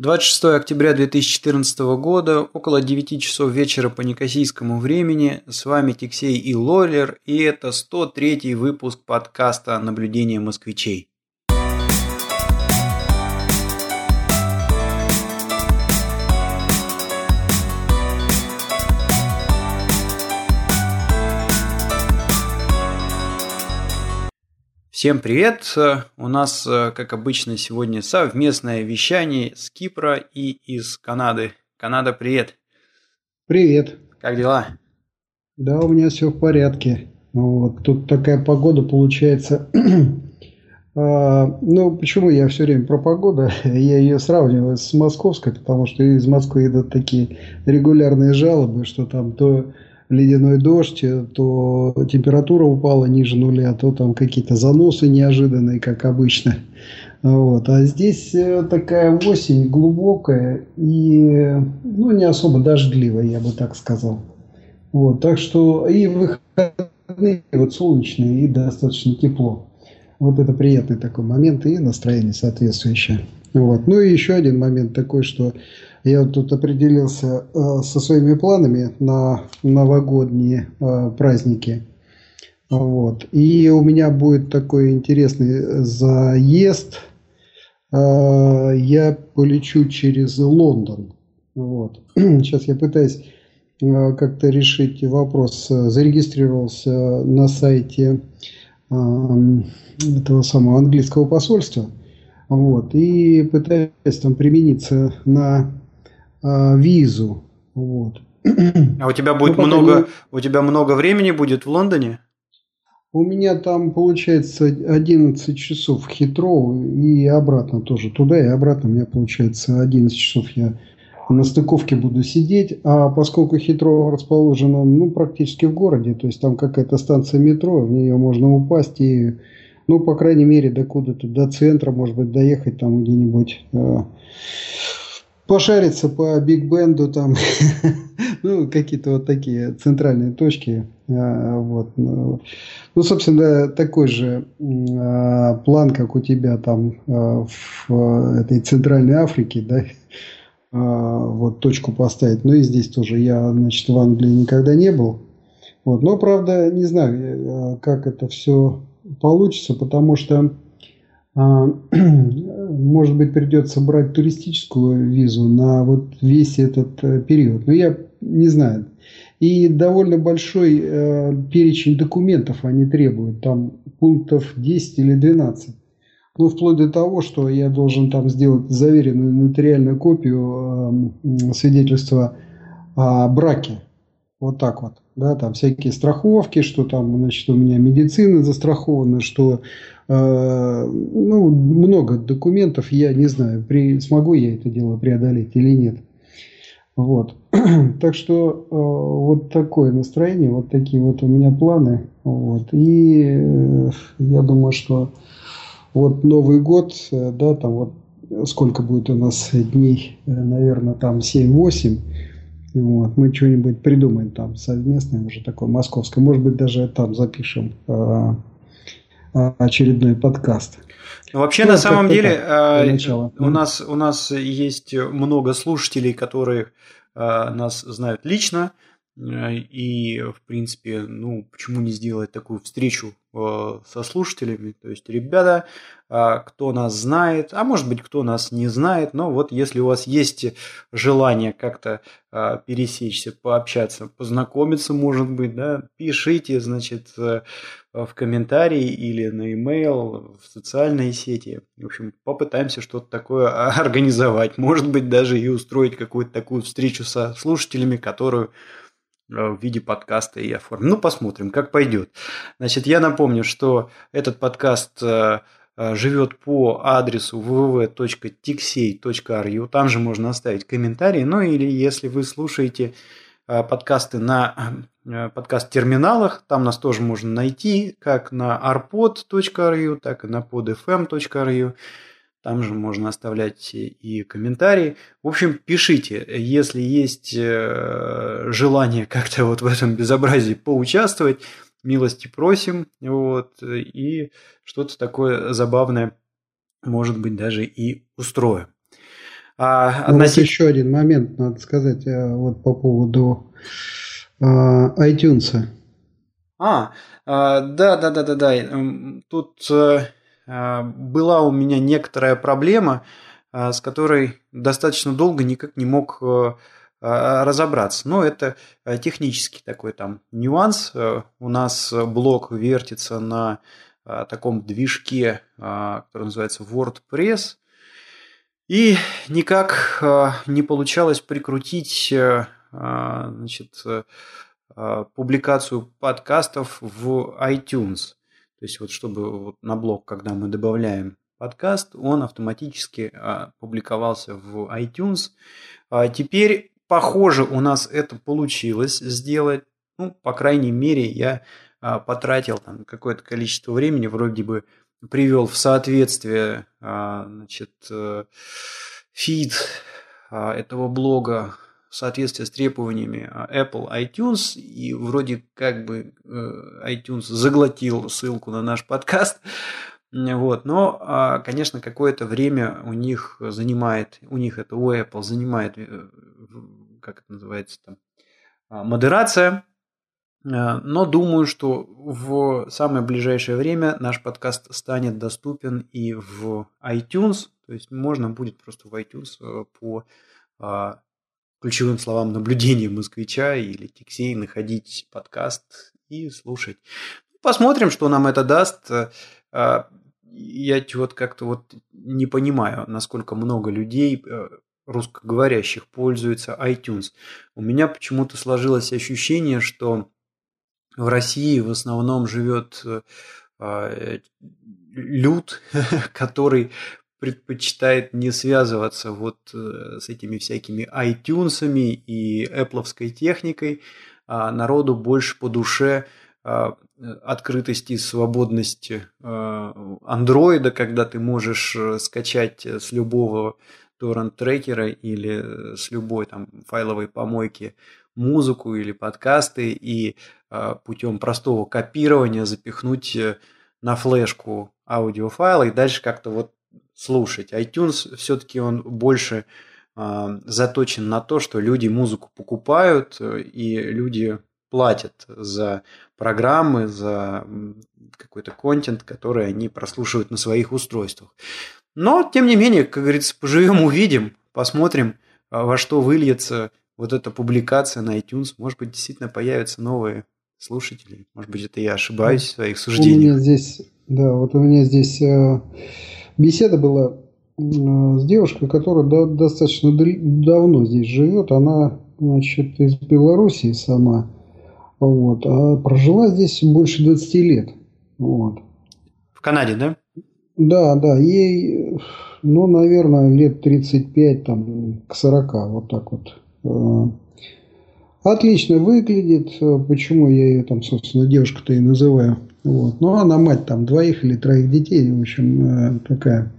26 октября 2014 года, около 9 часов вечера по некосийскому времени. С вами Тиксей и Лолер, и это 103 выпуск подкаста «Наблюдение москвичей». Всем привет! У нас, э, как обычно, сегодня совместное вещание с Кипра и из Канады. Канада, привет! Привет! Как дела? Да, у меня все в порядке. Вот. Тут такая погода получается. а, ну, почему я все время про погоду? Я ее сравниваю с московской, потому что из Москвы идут такие регулярные жалобы, что там то ледяной дождь, то температура упала ниже нуля, то там какие-то заносы неожиданные, как обычно. Вот. А здесь э, такая осень глубокая и ну, не особо дождливая, я бы так сказал. Вот. Так что и выходные вот солнечные, и достаточно тепло. Вот это приятный такой момент и настроение соответствующее. Вот. Ну и еще один момент такой, что я тут определился э, со своими планами на новогодние э, праздники. Вот. И у меня будет такой интересный заезд. Э, я полечу через Лондон. Вот. Сейчас я пытаюсь как-то решить вопрос. Зарегистрировался на сайте э, этого самого английского посольства. Вот. И пытаюсь там примениться на визу. Вот. А у тебя будет ну, много, я... у тебя много времени будет в Лондоне? У меня там получается 11 часов в Хитроу и обратно тоже. Туда и обратно у меня получается 11 часов я на стыковке буду сидеть. А поскольку Хитроу расположено ну, практически в городе, то есть там какая-то станция метро, в нее можно упасть и, ну, по крайней мере, до куда-то, до центра, может быть, доехать там где-нибудь э, пошариться по Биг Бенду, там, ну, какие-то вот такие центральные точки. А, вот. Ну, ну, собственно, такой же а, план, как у тебя там а, в этой Центральной Африке, да, вот точку поставить. Ну и здесь тоже я, значит, в Англии никогда не был. Вот. Но, правда, не знаю, как это все получится, потому что а, может быть, придется брать туристическую визу на вот весь этот э, период. Но я не знаю. И довольно большой э, перечень документов они требуют. Там пунктов 10 или 12. Ну, вплоть до того, что я должен там сделать заверенную нотариальную копию э, свидетельства о браке. Вот так вот. Да, там всякие страховки, что там, значит, у меня медицина застрахована, что ну, много документов, я не знаю, при, смогу я это дело преодолеть или нет. Вот. Так что э, вот такое настроение, вот такие вот у меня планы. Вот. И э, я думаю, что вот Новый год, э, да, там вот сколько будет у нас дней, э, наверное, там 7-8. Вот, мы что-нибудь придумаем там совместное уже такое московское. Может быть, даже там запишем э, очередной подкаст. Ну, вообще, ну, на самом деле, э, у, нас, у нас есть много слушателей, которые э, нас знают лично. Э, и, в принципе, ну, почему не сделать такую встречу со слушателями? То есть, ребята, кто нас знает, а может быть, кто нас не знает, но вот если у вас есть желание как-то пересечься, пообщаться, познакомиться, может быть, да, пишите, значит, Э, в комментарии или на e-mail, в социальные сети. В общем, попытаемся что-то такое организовать. Может быть, даже и устроить какую-то такую встречу со слушателями, которую в виде подкаста и оформим. Ну, посмотрим, как пойдет. Значит, я напомню, что этот подкаст э, живет по адресу www.tixey.ru. Там же можно оставить комментарии. Ну, или если вы слушаете подкасты на Э, подкаст-терминалах. Там нас тоже можно найти как на arpod.ru, так и на podfm.ru. Там же можно оставлять и комментарии. В общем, пишите, если есть э, желание как-то вот в этом безобразии поучаствовать, милости просим. Вот, и что-то такое забавное, может быть, даже и устроим. А, относительно... вот еще один момент, надо сказать, вот по поводу iTunes. А, да, да, да, да, да. Тут была у меня некоторая проблема, с которой достаточно долго никак не мог а, разобраться. Но это а, технический такой там нюанс. Э, у нас блок вертится на а, таком движке, который называется WordPress. И никак не получалось прикрутить э, значит, э, публикацию подкастов в iTunes. То есть вот чтобы вот на блог, когда мы добавляем подкаст, он автоматически публиковался в iTunes. Теперь Похоже, у нас это получилось сделать. Ну, по крайней мере, я а, потратил там какое-то количество времени, вроде бы привел в соответствие а, значит, э, фид а, этого блога в соответствии с требованиями Apple iTunes, и вроде как бы э, iTunes заглотил ссылку на наш подкаст, вот. Но, конечно, какое-то время у них занимает, у них это у Apple занимает э, как это называется там, а, модерация. А, но думаю, что в самое ближайшее время наш подкаст станет доступен и в iTunes. То есть можно будет просто в iTunes э, по а, ключевым словам наблюдения москвича или тексей находить подкаст и слушать. Посмотрим, что нам это даст. Я вот как-то вот не понимаю, насколько много людей э, русскоговорящих пользуется iTunes. У меня почему-то сложилось ощущение, что в России в основном живет э, э, люд, который предпочитает не связываться вот э, с этими всякими iTunes и Apple техникой, а народу больше по душе открытости и свободности андроида, когда ты можешь скачать с любого торрент-трекера или с любой там файловой помойки музыку или подкасты и э, путем простого копирования запихнуть э, на флешку аудиофайлы и дальше как-то вот слушать. iTunes все-таки он больше э, заточен на то, что люди музыку покупают и люди платят за программы, за какой-то контент, который они прослушивают на своих устройствах. Но, тем не менее, как говорится, поживем, увидим, посмотрим, а, во что выльется вот эта публикация на iTunes. Может быть, действительно появятся новые слушатели. Может быть, это я ошибаюсь в своих суждениях. У меня здесь, да, вот у меня здесь э, беседа была с девушкой, которая достаточно давно здесь живет. Она, значит, из Белоруссии сама. Вот, а прожила здесь больше 20 лет. Вот. В Канаде, да? Да, да, ей, ну, наверное, лет 35 там, к 40, вот так вот. Э, отлично выглядит, почему я ее там, собственно, девушка-то и называю. Вот. Ну, она мать там двоих или троих детей, в общем, э, такая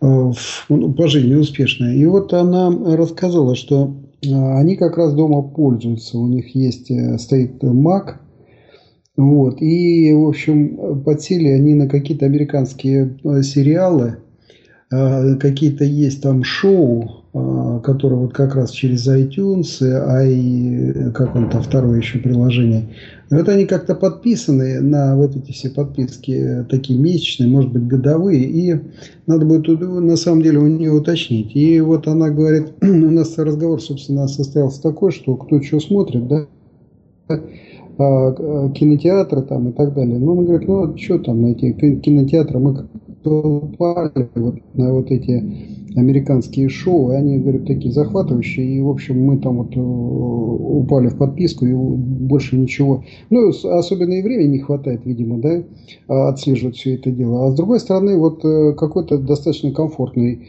э, ну, по жизни успешная. И вот она рассказала, что они как раз дома пользуются. У них есть, стоит Mac, вот. И, в общем, подсели они на какие-то американские э, сериалы, э, какие-то есть там шоу, э, которые вот как раз через iTunes, а и как он там второе еще приложение. Вот они как-то подписаны на вот эти все подписки, такие месячные, может быть, годовые, и надо будет на самом деле у нее уточнить. И вот она говорит, у нас разговор, собственно, состоялся такой, что кто что смотрит, да, а, кинотеатры там и так далее. Ну, он говорит, ну, что там на эти кинотеатры, мы упали вот на вот эти американские шоу, и они, говорят, такие захватывающие, и, в общем, мы там вот э, упали в подписку, и больше ничего. Ну, особенно и времени не хватает, видимо, да, а, отслеживать все это дело. А с другой стороны, вот э, какой-то достаточно комфортный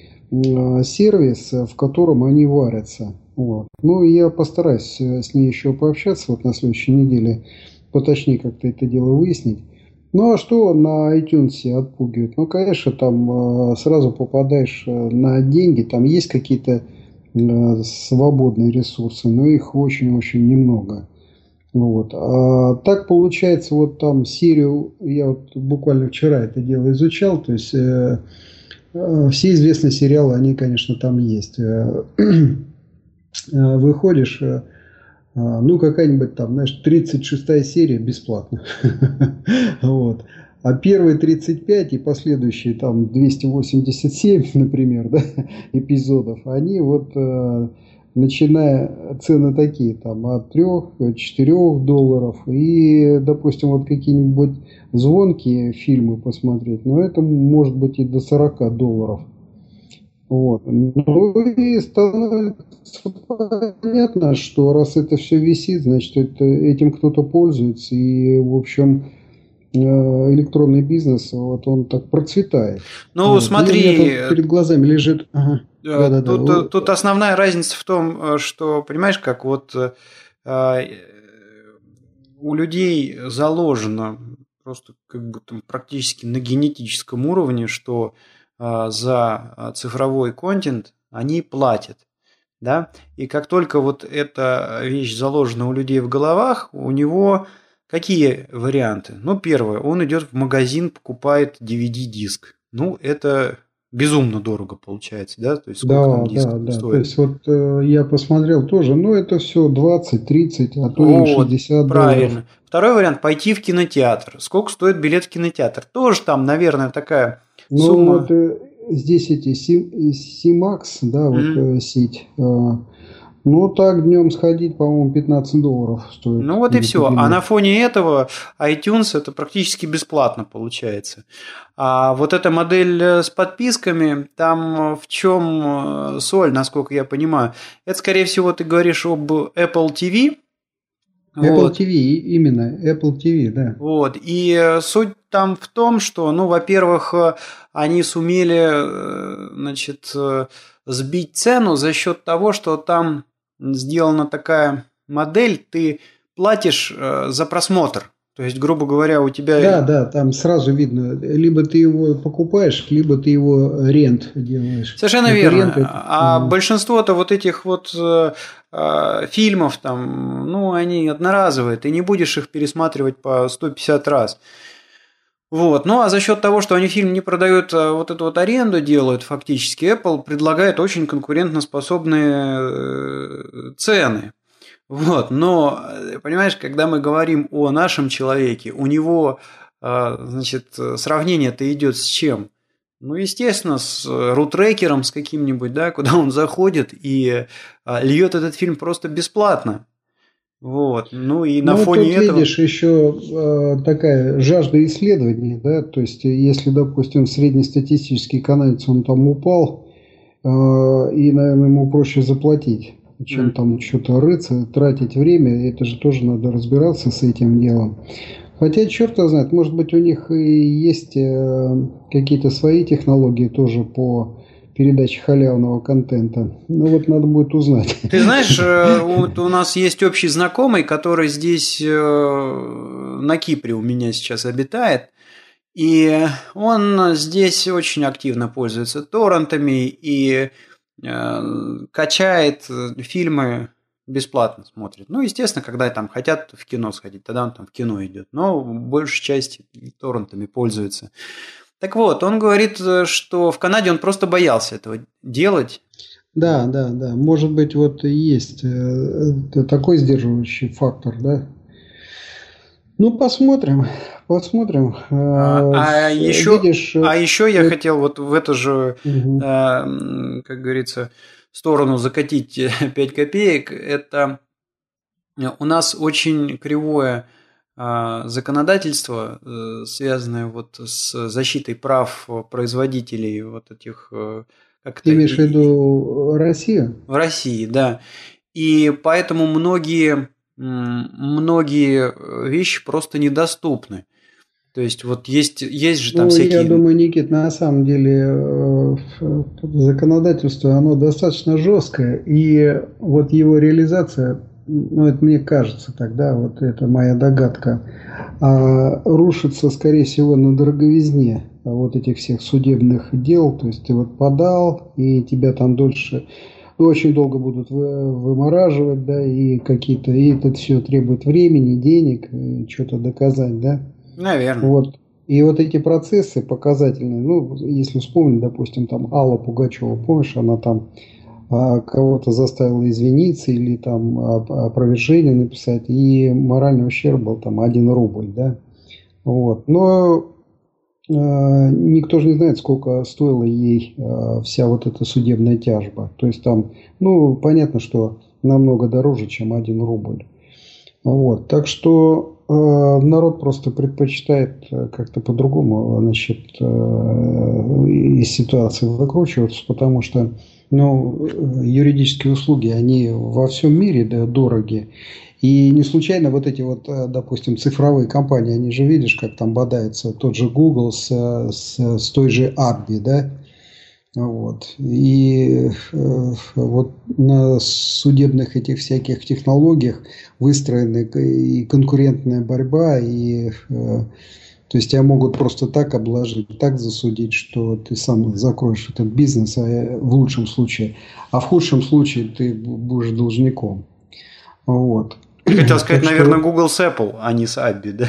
сервис, в котором они варятся. Вот. Ну, я постараюсь э, с ней еще пообщаться вот на следующей неделе, поточнее как-то это дело выяснить. Ну, а что на iTunes отпугивает? Ну, конечно, там э, сразу попадаешь э, на деньги, там есть какие-то свободные ресурсы, но их очень-очень немного. Вот. А так получается, вот там серию, я вот буквально вчера это дело изучал, то есть все известные сериалы, они, конечно, там есть. Выходишь, ну, какая-нибудь там, знаешь, 36 серия бесплатно. Вот. А первые 35 и последующие там 287, например, да, эпизодов, они вот э, начиная цены такие, там от 3-4 долларов и, допустим, вот какие-нибудь звонкие фильмы посмотреть, но это может быть и до 40 долларов. Вот. Ну и становится понятно, что раз это все висит, значит это, этим кто-то пользуется и, в общем, Э, электронный бизнес, вот он так процветает. Ну, вот. смотри... перед глазами лежит... Ага. Да, да, тут, да. тут основная разница в том, э, что, понимаешь, как вот э, у людей заложено просто как бы там практически на генетическом уровне, что э, за цифровой контент они платят. Да? И как только вот эта вещь заложена у людей в головах, у него Какие варианты? Ну, первое, он идет в магазин, покупает DVD-диск. Ну, это безумно дорого получается, да? То есть сколько да, там диск да, да. стоит? То есть вот э, я посмотрел тоже, ну это все 20, 30, а то вот, и 60 правильно. долларов. Второй вариант пойти в кинотеатр. Сколько стоит билет в кинотеатр? Тоже там, наверное, такая ну, сумма. Вот, э, здесь эти Симакс, да, вот mm-hmm. сеть. Э, ну, так днем сходить, по-моему, 15 долларов стоит. Ну, вот и все. А на фоне этого iTunes это практически бесплатно получается. А вот эта модель э, с подписками, там в чем э, соль, насколько я понимаю? Это, скорее всего, ты говоришь об Apple TV, Apple вот. TV, именно Apple TV, да. Вот. И э, суть там в том, что, ну, во-первых, они сумели, значит, сбить цену за счет того, что там сделана такая модель, ты платишь э, за просмотр. То есть, грубо говоря, у тебя... Да, да, там сразу видно, либо ты его покупаешь, либо ты его рент делаешь. Совершенно это верно. Рент, это... А mm. большинство-то вот этих вот э, э, фильмов, там, ну, они одноразовые, ты не будешь их пересматривать по 150 раз. Вот. Ну а за счет того, что они фильм не продают, а вот эту вот аренду делают фактически, Apple предлагает очень конкурентоспособные э, цены. Вот. Но, понимаешь, когда мы говорим о нашем человеке, у него, э, значит, сравнение-то идет с чем? Ну, естественно, с рутрекером, с каким-нибудь, да, куда он заходит и э, льет этот фильм просто бесплатно. Вот, ну и на ну, фоне тут этого... видишь еще э, такая жажда исследований, да, то есть если, допустим, среднестатистический канадец, он там упал, э, и, наверное, ему проще заплатить, чем там что-то рыться, тратить время, это же тоже надо разбираться с этим делом. Хотя, черт знает, может быть, у них и есть э, какие-то свои технологии тоже по передачи халявного контента. Ну вот надо будет узнать. Ты знаешь, э, вот у нас есть общий знакомый, который здесь э, на Кипре у меня сейчас обитает. И он здесь очень активно пользуется торрентами и качает фильмы бесплатно смотрит. Ну, естественно, когда там хотят в кино сходить, тогда он там в кино идет. Но большей части торрентами пользуется. Так вот, он говорит, э, что в Канаде он просто боялся этого делать. Да, да, да. Может быть, вот и есть э, такой сдерживающий фактор, да. Ну, посмотрим, посмотрим. А, а еще, Видишь, а еще я хотел вот в эту же, угу. как говорится, сторону закатить 5 копеек. Это у нас очень кривое а, законодательство, э, связанное вот с защитой прав производителей вот этих... Э, как Ты имеешь в виду Россию? В России, да. И поэтому многие, многие вещи просто недоступны. То есть вот есть, есть же там ну, всякие... Я думаю, Никит, на самом деле э, законодательство, оно достаточно жесткое, и вот его реализация ну это мне кажется тогда, вот это моя догадка, а, рушится, скорее всего, на дороговизне вот этих всех судебных дел. То есть ты вот подал, и тебя там дольше, очень долго будут вымораживать, да, и какие-то, и это все требует времени, денег, что-то доказать, да. Наверное. Вот. И вот эти процессы показательные, ну, если вспомнить, допустим, там Алла Пугачева, помнишь, она там а, кого-то заставила извиниться или там опровержение написать, и моральный ущерб был там 1 рубль, да. Вот. Но э, никто же не знает, сколько стоила ей э, вся вот эта судебная тяжба. То есть там, ну, понятно, что намного дороже, чем 1 рубль. Вот. Так что э, народ просто предпочитает как-то по-другому значит, из ситуации выкручиваться, потому что ну, юридические услуги, они во всем мире да, дороги. И не случайно вот эти вот, э, допустим, цифровые компании, они же видишь, как там бодается тот же Google с, с, с той же Abby, да? Вот. И э, вот на судебных этих всяких технологиях выстроена и конкурентная борьба, и э, то есть тебя могут просто так обложить, так засудить, что ты сам закроешь этот бизнес а в лучшем случае. А в худшем случае ты будешь должником. Вот. Ты хотел сказать, так наверное, что... Google с Apple, а не с Abby, да?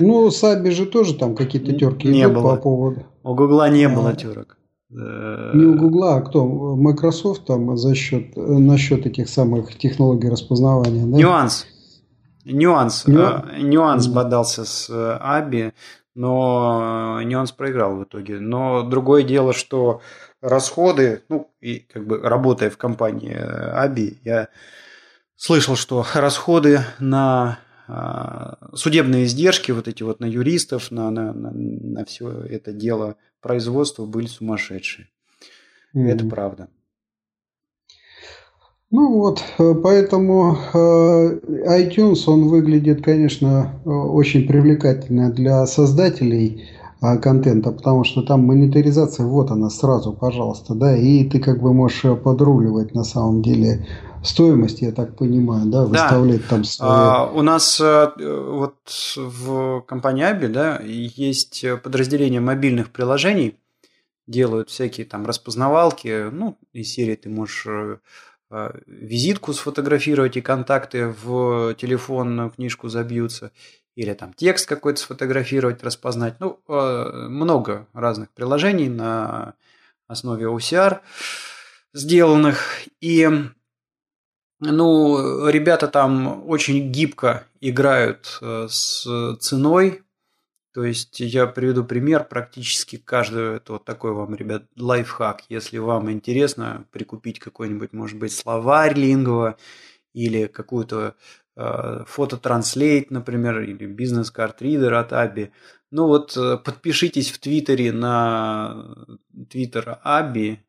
Ну, с Abby же тоже там какие-то терки не было. по поводу. У Google не а, было терок. Не у Google, а кто? Microsoft там за счет, насчет этих самых технологий распознавания, да? Нюанс. Нюанс. Нюанс, э, нюанс бодался с Аби, но нюанс проиграл в итоге. Но другое дело, что расходы, ну, и как бы работая в компании Аби, я слышал, что расходы на а, судебные издержки, вот эти вот на юристов, на, на, на, на все это дело производства были сумасшедшие. Mm-hmm. Это правда. Ну вот, э, поэтому э, iTunes, он выглядит, конечно, э, очень привлекательно для создателей контента, потому что там монетаризация, вот она сразу, пожалуйста, да, и ты как бы можешь подруливать на самом деле. Стоимость, я так понимаю, да, выставлять да. там свои... А, у нас вот в компании Аби, да, есть подразделение мобильных приложений, делают всякие там распознавалки, ну, из серии ты можешь а, визитку сфотографировать и контакты в телефонную книжку забьются, или там текст какой-то сфотографировать, распознать. Ну, а, много разных приложений на основе OCR сделанных. И ну, ребята там очень гибко играют э, с ценой то есть я приведу пример, практически каждый, это вот такой вам, ребят, лайфхак. Если вам интересно прикупить какой-нибудь, может быть, словарь лингва или какую-то э, фототранслейт, например, или бизнес-карт-ридер от Аби. Ну вот э, подпишитесь в Твиттере на Твиттер Аби,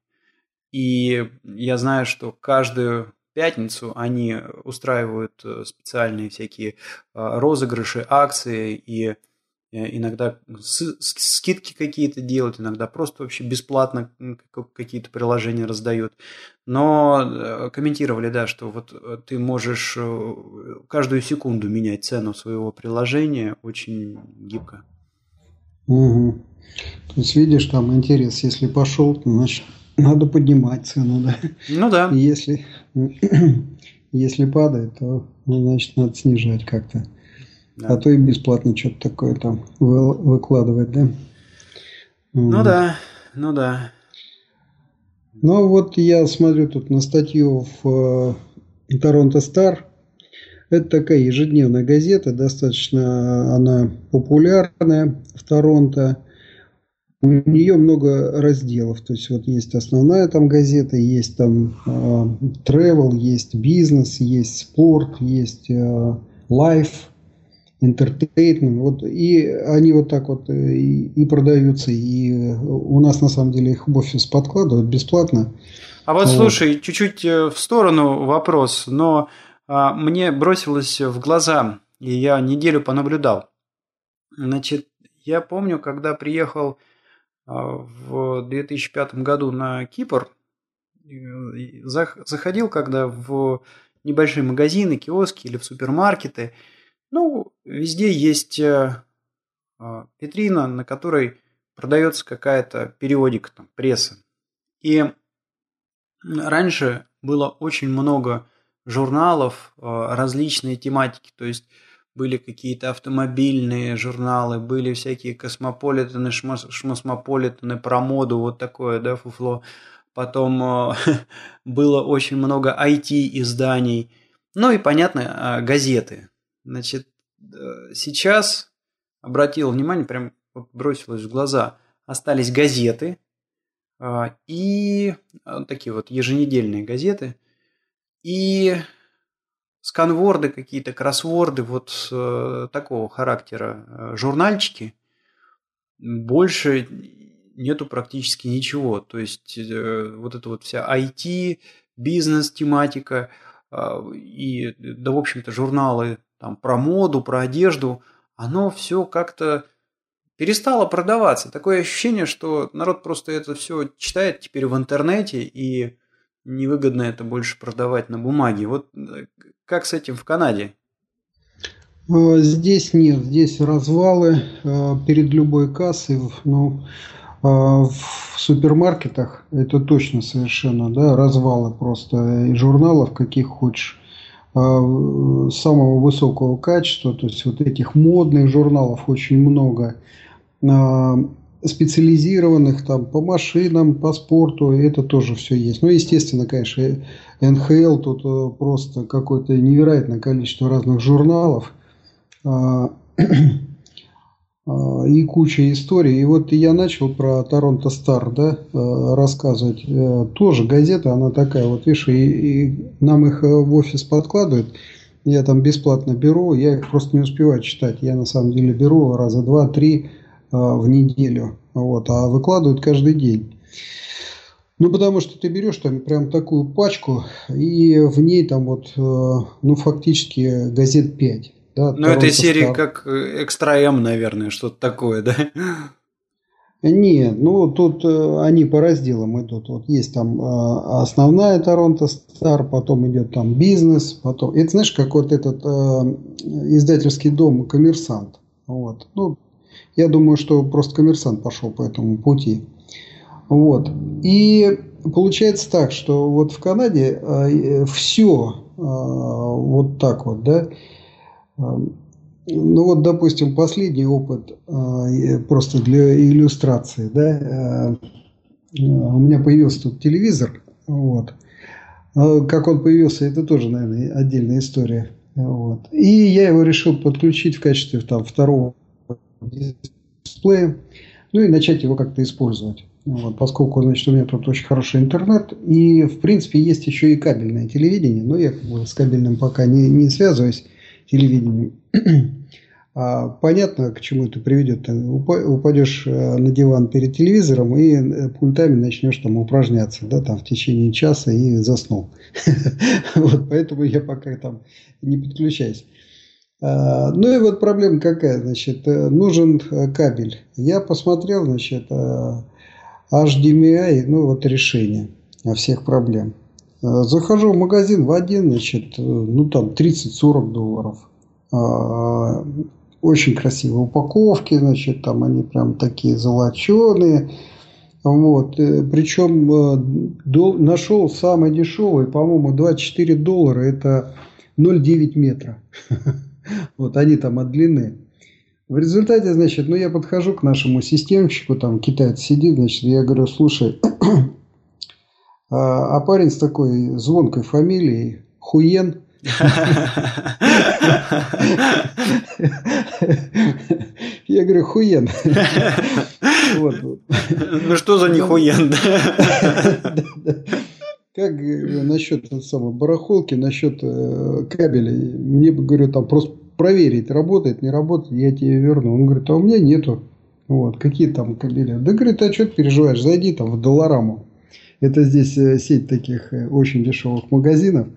и я знаю, что каждую пятницу они устраивают э, специальные всякие э, розыгрыши, акции и Э, иногда скидки какие-то делают, иногда просто вообще бесплатно какие-то приложения раздают. Но э, комментировали, да, что вот э, ты можешь каждую секунду менять цену своего приложения очень гибко. Угу. То есть, видишь, там интерес, если пошел, то значит надо поднимать цену, да? Ну да. если, если падает, то значит надо снижать как-то. Да. А то и бесплатно что-то такое там выкладывать, да? Ну да, ну да. Ну вот я смотрю тут на статью в Торонто Стар. Это такая ежедневная газета, достаточно она популярная в Торонто. У нее много разделов, то есть вот есть основная там газета, есть там э, travel, есть бизнес, есть спорт, есть э, life, entertainment. Вот, и они вот так вот э, и, и продаются. И э, у нас на самом деле их в офис подкладывают бесплатно. А вот, вот. слушай, чуть-чуть э, в сторону вопрос, но а, мне бросилось в глаза, и я неделю понаблюдал. Значит, я помню, когда приехал а, в 2005 году на Кипр, заходил когда в небольшие магазины, киоски или в супермаркеты – ну, везде есть э, а, витрина, на которой продается какая-то периодика, там, пресса. И раньше было очень много журналов э, различной тематики. То есть были какие-то автомобильные журналы, были всякие космополитены, шмосмополитены, про моду, вот такое, да, фуфло. Потом э, было очень много IT-изданий, ну и, понятно, газеты. Значит, сейчас обратил внимание, прям бросилось в глаза, остались газеты и такие вот еженедельные газеты – и сканворды какие-то, кроссворды вот э, такого характера, э, журнальчики, больше нету практически ничего. То есть э, вот эта вот вся IT, бизнес-тематика э, и, да, в общем-то, журналы там, про моду, про одежду, оно все как-то перестало продаваться. Такое ощущение, что народ просто это все читает теперь в интернете и невыгодно это больше продавать на бумаге. Вот э, как с этим в Канаде? Э, здесь нет, здесь развалы э, перед любой кассой. Ну, в супермаркетах это точно совершенно, да, развалы просто и журналов каких хочешь самого высокого качества, то есть вот этих модных журналов очень много специализированных там по машинам, по спорту, это тоже все есть. Ну, естественно, конечно, НХЛ тут э, просто какое-то невероятное количество разных журналов а, а, и куча историй. И вот я начал про Торонто Стар да, э, рассказывать. Э, тоже газета, она такая, вот видишь, и, и нам их в офис подкладывают. Я там бесплатно беру, я их просто не успеваю читать. Я на самом деле беру раза два-три а, в неделю, вот, а выкладывают каждый день. Ну, потому что ты берешь там прям такую пачку, и в ней там вот, э, ну, фактически газет 5. Да, ну, этой серии Star. как Экстра М, наверное, что-то такое, да? Нет, ну тут э, они по разделам идут. Вот есть там э, основная Торонто Стар, потом идет там бизнес, потом. Это знаешь, как вот этот э, издательский дом Коммерсант. Вот. Ну, я думаю, что просто коммерсант пошел по этому пути. Вот. И получается так, что вот в Канаде э, все э, вот так вот, да. Ну вот, допустим, последний опыт э, просто для иллюстрации, да. У меня появился тут телевизор, вот. Как он появился, это тоже, наверное, отдельная история. Вот. И я его решил подключить в качестве там, второго дисплея, ну и начать его как-то использовать. Вот, поскольку, значит, у меня тут очень хороший интернет, и, в принципе, есть еще и кабельное телевидение, но я как бы с кабельным пока не, не связываюсь, телевидением. А понятно, к чему это приведет. Ты упадешь э, на диван перед телевизором и э, пультами начнешь там упражняться, да, там в течение часа и заснул. Вот, поэтому я пока там не подключаюсь. А, ну и вот проблема какая, значит, э, нужен э, кабель. Я посмотрел, значит, э, HDMI, ну вот решение всех проблем. Захожу в магазин в один, значит, ну там 30-40 долларов. А, очень красивые упаковки, значит, там они прям такие золоченые. Вот, причем нашел самый дешевый, по-моему, 24 доллара, это 0,9 метра. Вот они там от длины. В результате, значит, ну я подхожу к нашему системщику, там китаец сидит, значит, я говорю, слушай, а, а парень с такой звонкой фамилией, Хуен, я говорю, хуен. Ну что за нихуен? Как э, насчет самой барахолки, насчет э, кабелей? Мне, говорю, там просто проверить, работает, не работает, я тебе верну. Он говорит, а у меня нету. Вот, какие там кабели? Да, говорит, а что ты переживаешь? Зайди там в Доллараму. Это здесь э, сеть таких очень дешевых магазинов.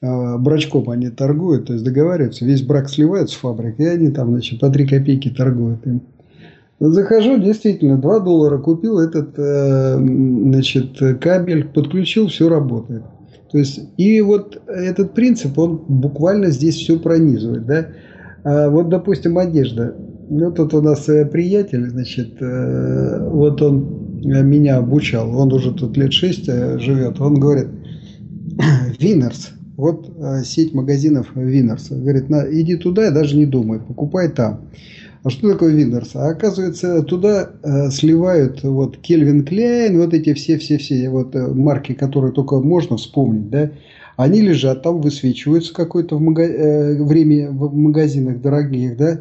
А, брачком они торгуют, то есть договариваются, весь брак сливают с фабрик, и они там, значит, по 3 копейки торгуют им. Захожу, действительно, 2 доллара купил этот э, значит, кабель, подключил, все работает. То есть, и вот этот принцип, он буквально здесь все пронизывает. Да? А вот, допустим, одежда. Ну, тут у нас э, приятель, значит, э, вот он меня обучал, он уже тут лет 6 живет, он говорит, Винерс, вот э, сеть магазинов Winners. Говорит, на, иди туда и даже не думай, покупай там. А что такое Winners? А оказывается, туда э, сливают вот Кельвин Кляйн, вот эти все-все-все вот э, марки, которые только можно вспомнить, да, они лежат там, высвечиваются какое-то в мага... э, время в магазинах дорогих, да,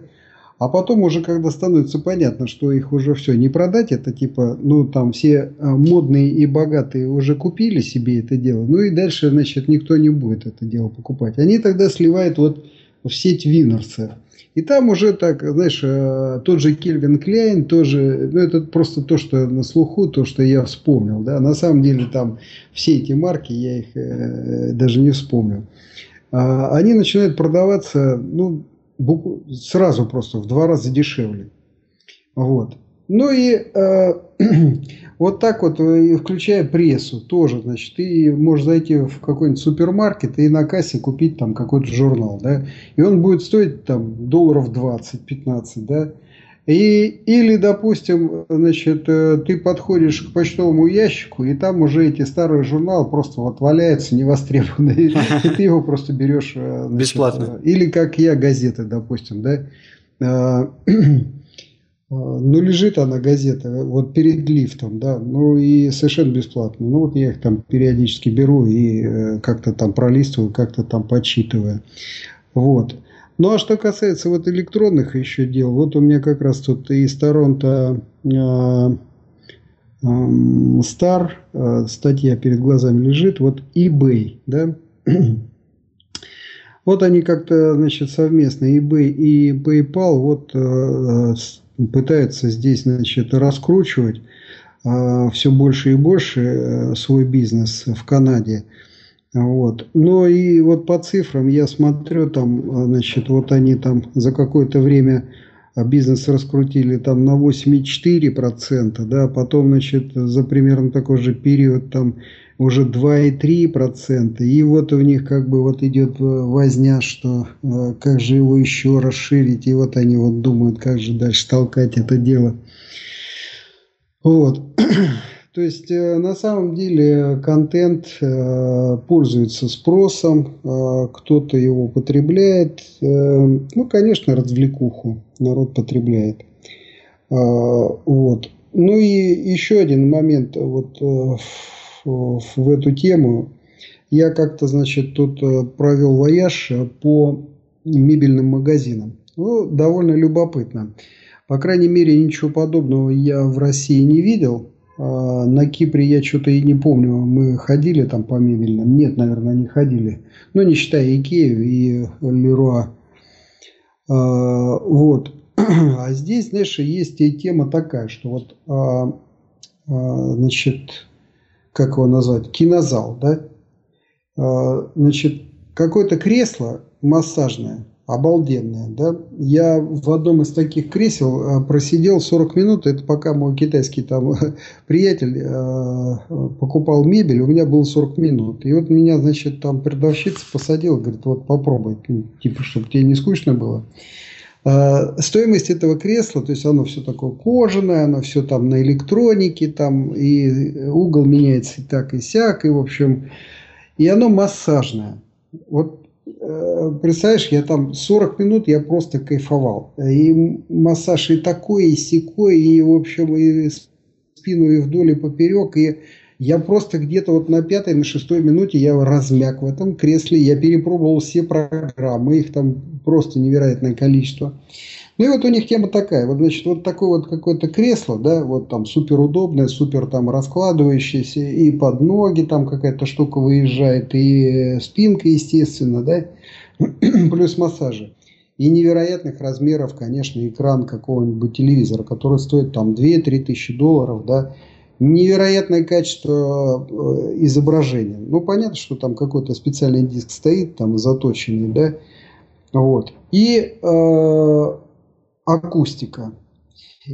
а потом уже, когда становится понятно, что их уже все не продать, это типа, ну там все а, модные и богатые уже купили себе это дело, ну и дальше, значит, никто не будет это дело покупать. Они тогда сливают вот в сеть Винерса. И там уже так, знаешь, а, тот же Кельвин Кляйн, тоже, ну это просто то, что на слуху, то, что я вспомнил, да, на самом деле там все эти марки, я их э, даже не вспомнил. А, они начинают продаваться, ну, сразу просто в два раза дешевле. Вот. Ну и э, вот так вот, э, включая прессу, тоже, значит, ты можешь зайти в какой-нибудь супермаркет и на кассе купить там какой-то журнал, да, и он будет стоить там долларов 20-15, да, и, или, допустим, значит, э, ты подходишь к почтовому ящику, и там уже эти старые журналы просто вот валяются невостребованные, и ты его просто берешь... Э, значит, Бесплатно. Или, как я, газеты, допустим, да. Ну, лежит она, газета, вот перед лифтом, да, ну и совершенно бесплатно. Ну, вот я их там периодически беру и э, как-то там пролистываю, как-то там подсчитываю. Вот. Ну а что касается вот электронных еще дел, вот у меня как раз тут из Торонто э, Star э, статья перед глазами лежит, вот eBay, да, вот они как-то, значит, совместно eBay и PayPal вот э, пытаются здесь, значит, раскручивать все больше и больше э, свой бизнес в Канаде. Вот. Но и вот по цифрам я смотрю, там, значит, вот они там за какое-то время бизнес раскрутили там на 8,4%, да, потом, значит, за примерно такой же период там уже 2,3%. И вот у них как бы вот идет возня, что э, как же его еще расширить. И вот они вот думают, как же дальше толкать это дело. Вот. То есть э, на самом деле контент э, пользуется спросом, э, кто-то его потребляет. Ну, конечно, развлекуху народ потребляет. Вот. Ну и еще один момент вот в эту тему. Я как-то, значит, тут провел вояж по мебельным магазинам. Ну, довольно любопытно. По крайней мере, ничего подобного я в России не видел. А, на Кипре я что-то и не помню, мы ходили там по мебельным. Нет, наверное, не ходили. Ну, не считая Икею и Леруа. А, вот. А здесь, знаешь, есть и тема такая, что вот, а, значит, как его назвать, кинозал, да? Значит, какое-то кресло массажное – обалденная. Да? Я в одном из таких кресел э, просидел 40 минут. Это пока мой китайский там приятель э, покупал мебель, у меня было 40 минут. И вот меня, значит, там продавщица посадила, говорит, вот попробуй, типа, чтобы тебе не скучно было. Э, стоимость этого кресла, то есть оно все такое кожаное, оно все там на электронике, там и угол меняется и так и сяк, и в общем, и оно массажное. Вот представляешь, я там 40 минут я просто кайфовал. И массаж и такой, и секой, и в общем, и спину, и вдоль, и поперек. И я просто где-то вот на пятой, на шестой минуте я размяк в этом кресле. Я перепробовал все программы, их там просто невероятное количество. Ну и вот у них тема такая, вот значит вот такое вот какое-то кресло, да, вот там супер удобное, супер там раскладывающееся, и под ноги там какая-то штука выезжает, и спинка, естественно, да, плюс массажи. И невероятных размеров, конечно, экран какого-нибудь телевизора, который стоит там 2-3 тысячи долларов, да, невероятное качество э, изображения. Ну, понятно, что там какой-то специальный диск стоит, там заточенный, да, вот. И э, акустика.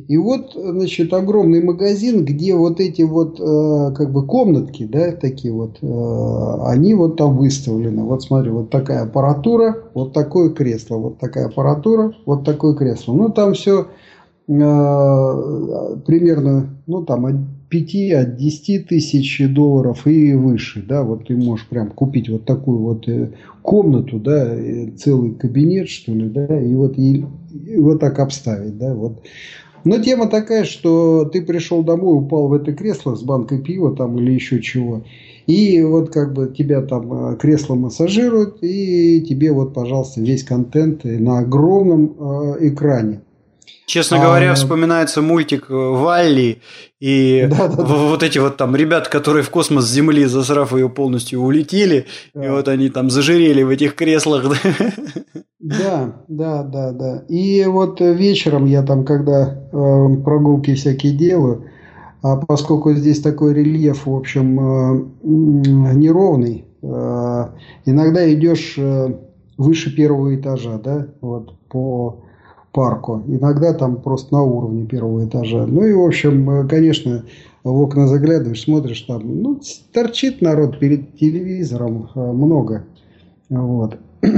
И вот, значит, огромный магазин, где вот эти вот э, как бы комнатки, да, такие вот, э, они вот там выставлены. Вот смотри, вот такая аппаратура, вот такое кресло, вот такая аппаратура, вот такое кресло. Ну, там все э, примерно, ну, там 5, от 10 тысяч долларов и выше, да, вот ты можешь прям купить вот такую вот э, комнату, да, целый кабинет, что ли, да, и вот, и, и вот так обставить, да, вот. Но тема такая, что ты пришел домой, упал в это кресло с банкой пива там или еще чего, и вот как бы тебя там э, кресло массажирует, и тебе вот, пожалуйста, весь контент на огромном э, экране. Честно а... говоря, вспоминается мультик э, Валли и да, да, да. вот эти вот там ребята, которые в космос с Земли, засрав ее полностью, улетели, да. и вот они там зажирели в этих креслах. Да, да, да, да. И вот вечером я там, когда э, прогулки всякие делаю, а поскольку здесь такой рельеф, в общем, э, неровный, э, иногда идешь э, выше первого этажа, да, вот по парку. Иногда там просто на уровне первого этажа. Ну и, в общем, конечно, в окна заглядываешь, смотришь, там, ну, торчит народ перед телевизором много. Вот.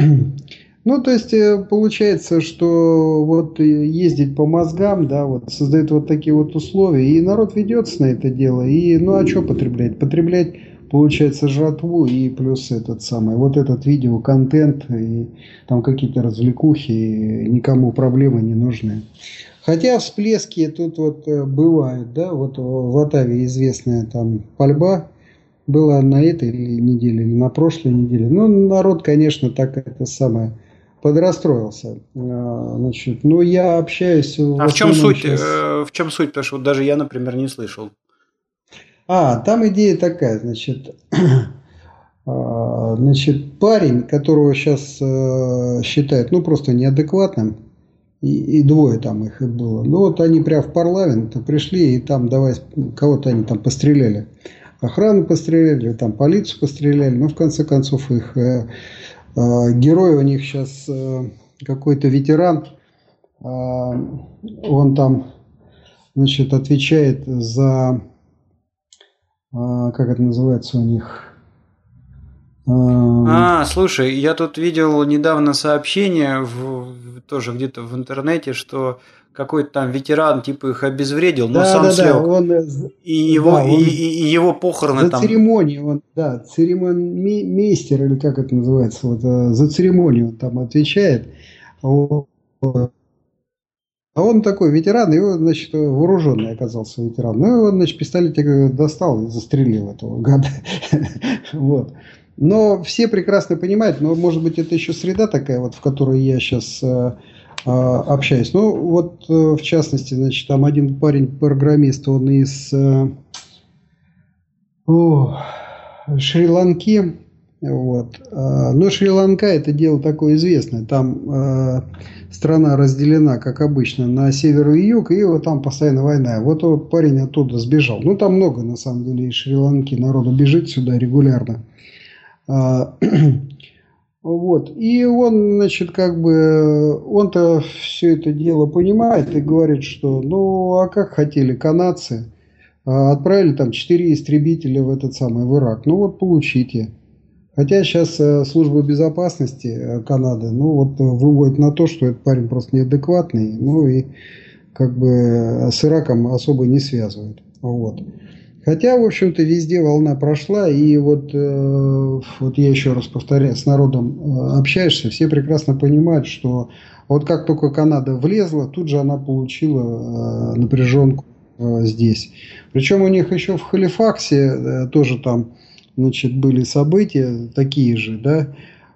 Ну, то есть, э, получается, что вот ездить по мозгам, да, вот создает вот такие вот условия, и народ ведется на это дело, и, ну, а что потреблять? Потреблять, получается, жратву и плюс этот самый, вот этот видеоконтент, и там какие-то развлекухи, никому проблемы не нужны. Хотя всплески тут вот э, бывают, да, вот в Атаве известная там пальба, была на этой неделе или на прошлой неделе. Ну, народ, конечно, так это самое подрастроился. А, значит, ну, я общаюсь... А в чем суть? Сейчас... Э, в чем суть? Потому что даже я, например, не слышал. А, там идея такая, значит, а, значит, парень, которого сейчас э, считают, ну, просто неадекватным, и, и двое там их и было. Ну, вот они прямо в парламент пришли, и там давай, кого-то они там постреляли. Охрану постреляли, там полицию постреляли, но в конце концов их э, Э, герой у них сейчас э, какой-то ветеран. Э, он там, значит, отвечает за, как это называется у них, а, слушай, я тут видел недавно сообщение, в, тоже где-то в интернете, что какой-то там ветеран типа их обезвредил, но да, сам да, слег. Да, он, и, его, да, он, и, и его похороны за там... церемонию, он, да, церемонмейстер, или как это называется, вот, э, за церемонию он там отвечает. А он такой ветеран, и он, значит, вооруженный оказался ветеран. Ну, и он, значит, пистолетик достал и застрелил этого гада. вот. Но все прекрасно понимают, но, может быть, это еще среда такая, вот, в которой я сейчас э, а, общаюсь. Ну, вот э, в частности, значит, там один парень-программист, он из э, Шри-Ланки. Вот. Но Шри-Ланка это дело такое известное. Там э, страна разделена, как обычно, на север и юг, и вот там постоянно война. Вот, вот парень оттуда сбежал. Ну, там много, на самом деле, из Шри-Ланки народу бежит сюда регулярно. А, Вот. И он, значит, как бы, он-то все это дело понимает и говорит, что, ну, а как хотели канадцы, а, отправили там 4 истребителя в этот самый, в Ирак. Ну, вот получите. Хотя сейчас э, служба безопасности э, Канады, ну, вот выводит на то, что этот парень просто неадекватный, ну, и как бы с Ираком особо не связывает. Вот. Хотя, в общем-то, везде волна прошла, и вот, э, вот я еще раз повторяю, с народом э, общаешься, все прекрасно понимают, что вот как только Канада влезла, тут же она получила э, напряженку э, здесь. Причем у них еще в Халифаксе э, тоже там, значит, были события такие же, да,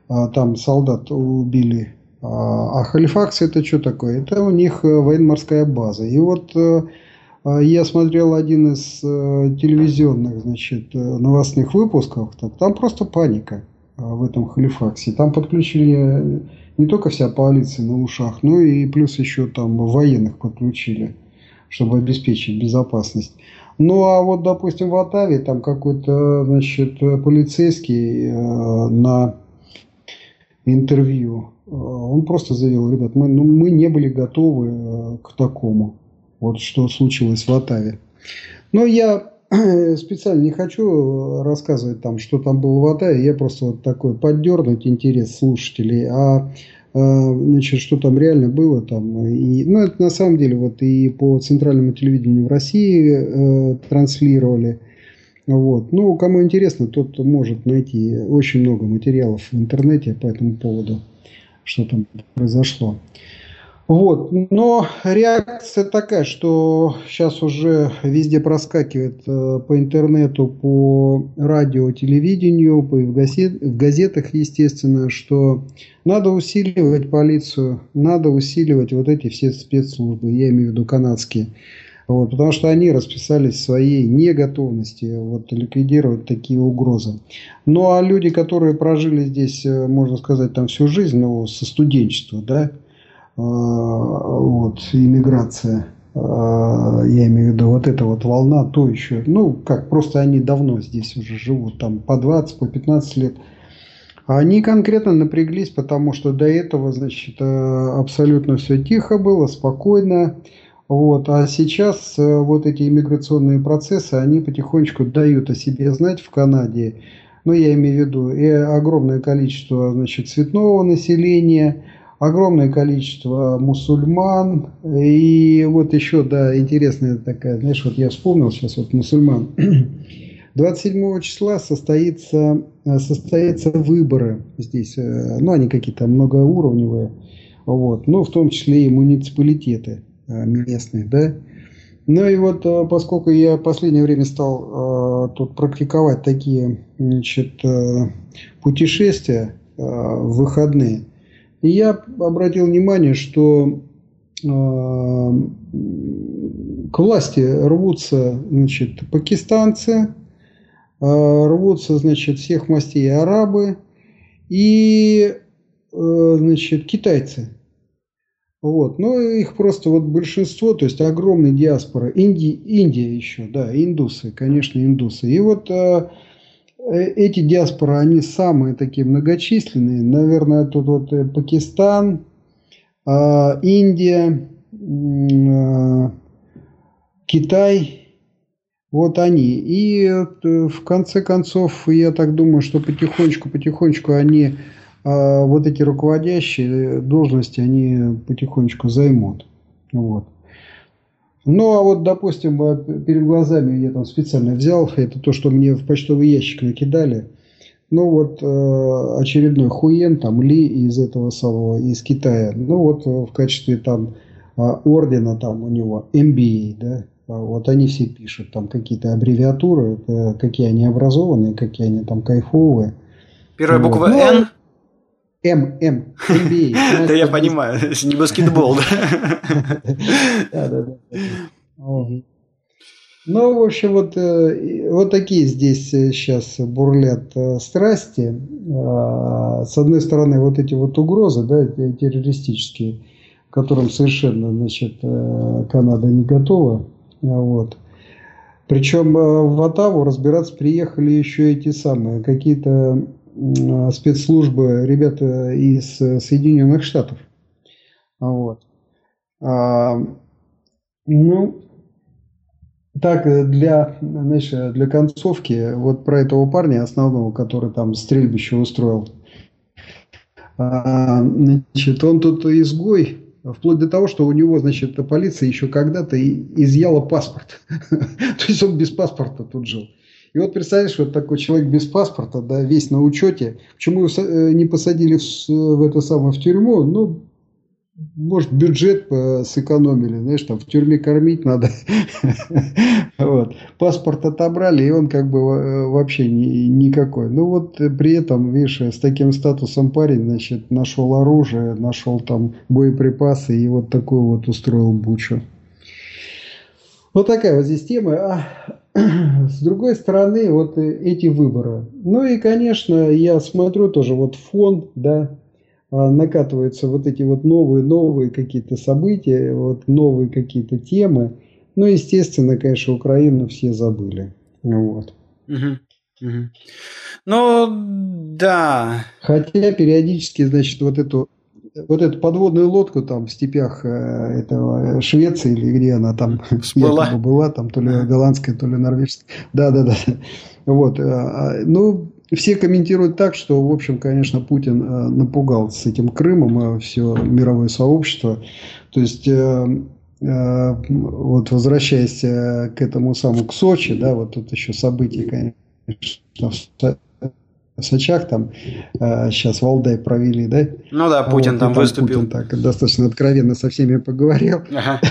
э, там солдат убили. А, а Халифакс это что такое? Это у них э, военно-морская база. И вот э, а, я смотрел один из э, телевизионных значит, новостных выпусков. Там просто паника в этом Халифаксе. Там подключили не только вся полиция на ушах, но и плюс еще там военных подключили, чтобы обеспечить безопасность. Ну а вот, допустим, в Атаве там какой-то, значит, полицейский на интервью, он просто заявил, ребят, мы, ну, мы не были готовы к такому. Вот что случилось в Атаве. Но я специально не хочу рассказывать там, что там было в Атаве. Я просто вот такой поддернуть интерес слушателей. А значит, что там реально было там. И, ну, это на самом деле вот и по центральному телевидению в России э, транслировали. Вот. Ну, кому интересно, тот может найти очень много материалов в интернете по этому поводу, что там произошло. Вот. Но реакция такая, что сейчас уже везде проскакивает э, по интернету, по радио, телевидению, по, в, газет, в газетах, естественно, что надо усиливать полицию, надо усиливать вот эти все спецслужбы, я имею в виду канадские. Вот, потому что они расписались в своей неготовности вот, ликвидировать такие угрозы. Ну а люди, которые прожили здесь, э, можно сказать, там всю жизнь, ну, со студенчества, да, вот, иммиграция, э, я имею в виду вот эта вот волна, то еще, ну, как, просто они давно здесь уже живут, там, по 20, по 15 лет. Они конкретно напряглись, потому что до этого, значит, э, абсолютно все тихо было, спокойно. Вот. А сейчас вот эти иммиграционные процессы, они потихонечку дают о себе знать в Канаде. Ну, я имею в виду и огромное количество, значит, цветного населения – огромное количество мусульман. И вот еще, да, интересная такая, знаешь, вот я вспомнил сейчас вот мусульман. 27 числа состоится, состоятся выборы здесь. Э, ну, они какие-то многоуровневые. Вот. Ну, в том числе и муниципалитеты э, местные, да. Ну и вот, э, поскольку я в последнее время стал тут практиковать такие значит, путешествия в выходные, и я обратил внимание, что э, к власти рвутся значит, пакистанцы, э, рвутся значит, всех мастей арабы и э, значит, китайцы. Вот. Но их просто вот большинство, то есть огромная диаспора. Инди, Индия еще, да, индусы, конечно, индусы. И вот Э, эти диаспоры, они самые такие многочисленные. Наверное, тут вот э, Пакистан, а, Индия, а, Китай, вот они. И э, в конце концов, я так думаю, что потихонечку-потихонечку они, а, вот эти руководящие должности, они потихонечку займут. Вот. Ну, а вот, допустим, перед глазами я там специально взял, это то, что мне в почтовый ящик накидали. Ну, вот э, очередной хуен, там, Ли из этого самого, из Китая. Ну, вот э, в качестве там э, ордена там у него MBA, да. А вот они все пишут там какие-то аббревиатуры, какие они образованные, какие они там кайфовые. Первая буква вот. ну, Н? М, М, NBA. Да я понимаю, не баскетбол, да? Да, да, да. Ну, в общем, вот, э, вот такие здесь сейчас бурлят э, страсти. А, с одной стороны, вот эти вот угрозы, да, террористические, к которым совершенно, значит, э, Канада не готова. Вот. Причем в Атаву разбираться приехали еще эти самые, какие-то спецслужбы ребята из Соединенных Штатов. Вот. А, ну, так, для, знаешь, для концовки, вот про этого парня основного, который там стрельбище устроил. А, значит, он тут изгой, вплоть до того, что у него, значит, полиция еще когда-то изъяла паспорт. То есть он без паспорта тут жил. И вот представляешь, вот такой человек без паспорта, да, весь на учете, почему его э, не посадили в, в это самое в тюрьму, ну, может, бюджет сэкономили, знаешь, там в тюрьме кормить надо. Паспорт отобрали, и он как бы э, вообще ни, никакой. Ну вот при этом, видишь, с таким статусом парень, значит, нашел оружие, нашел там боеприпасы и вот такую вот устроил бучу. Вот такая вот здесь тема. А с другой стороны, вот эти выборы. Ну и, конечно, я смотрю тоже вот фон, да, а, накатываются вот эти вот новые, новые какие-то события, вот новые какие-то темы. Ну, естественно, конечно, Украину все забыли. Вот. Угу. Угу. Ну, да. Хотя периодически, значит, вот эту вот эту подводную лодку там в степях э, этого Швеции или где она там была, была там то ли голландская, то ли норвежская. Да, да, да. Вот. Э, а, ну, все комментируют так, что, в общем, конечно, Путин э, напугал с этим Крымом э, все мировое сообщество. То есть, э, вот возвращаясь к этому самому, к Сочи, да, вот тут еще события, конечно, в Сочах там сейчас Валдай провели, да? Ну да, Путин вот, там, там выступил. Путин так достаточно откровенно со всеми поговорил. Ага.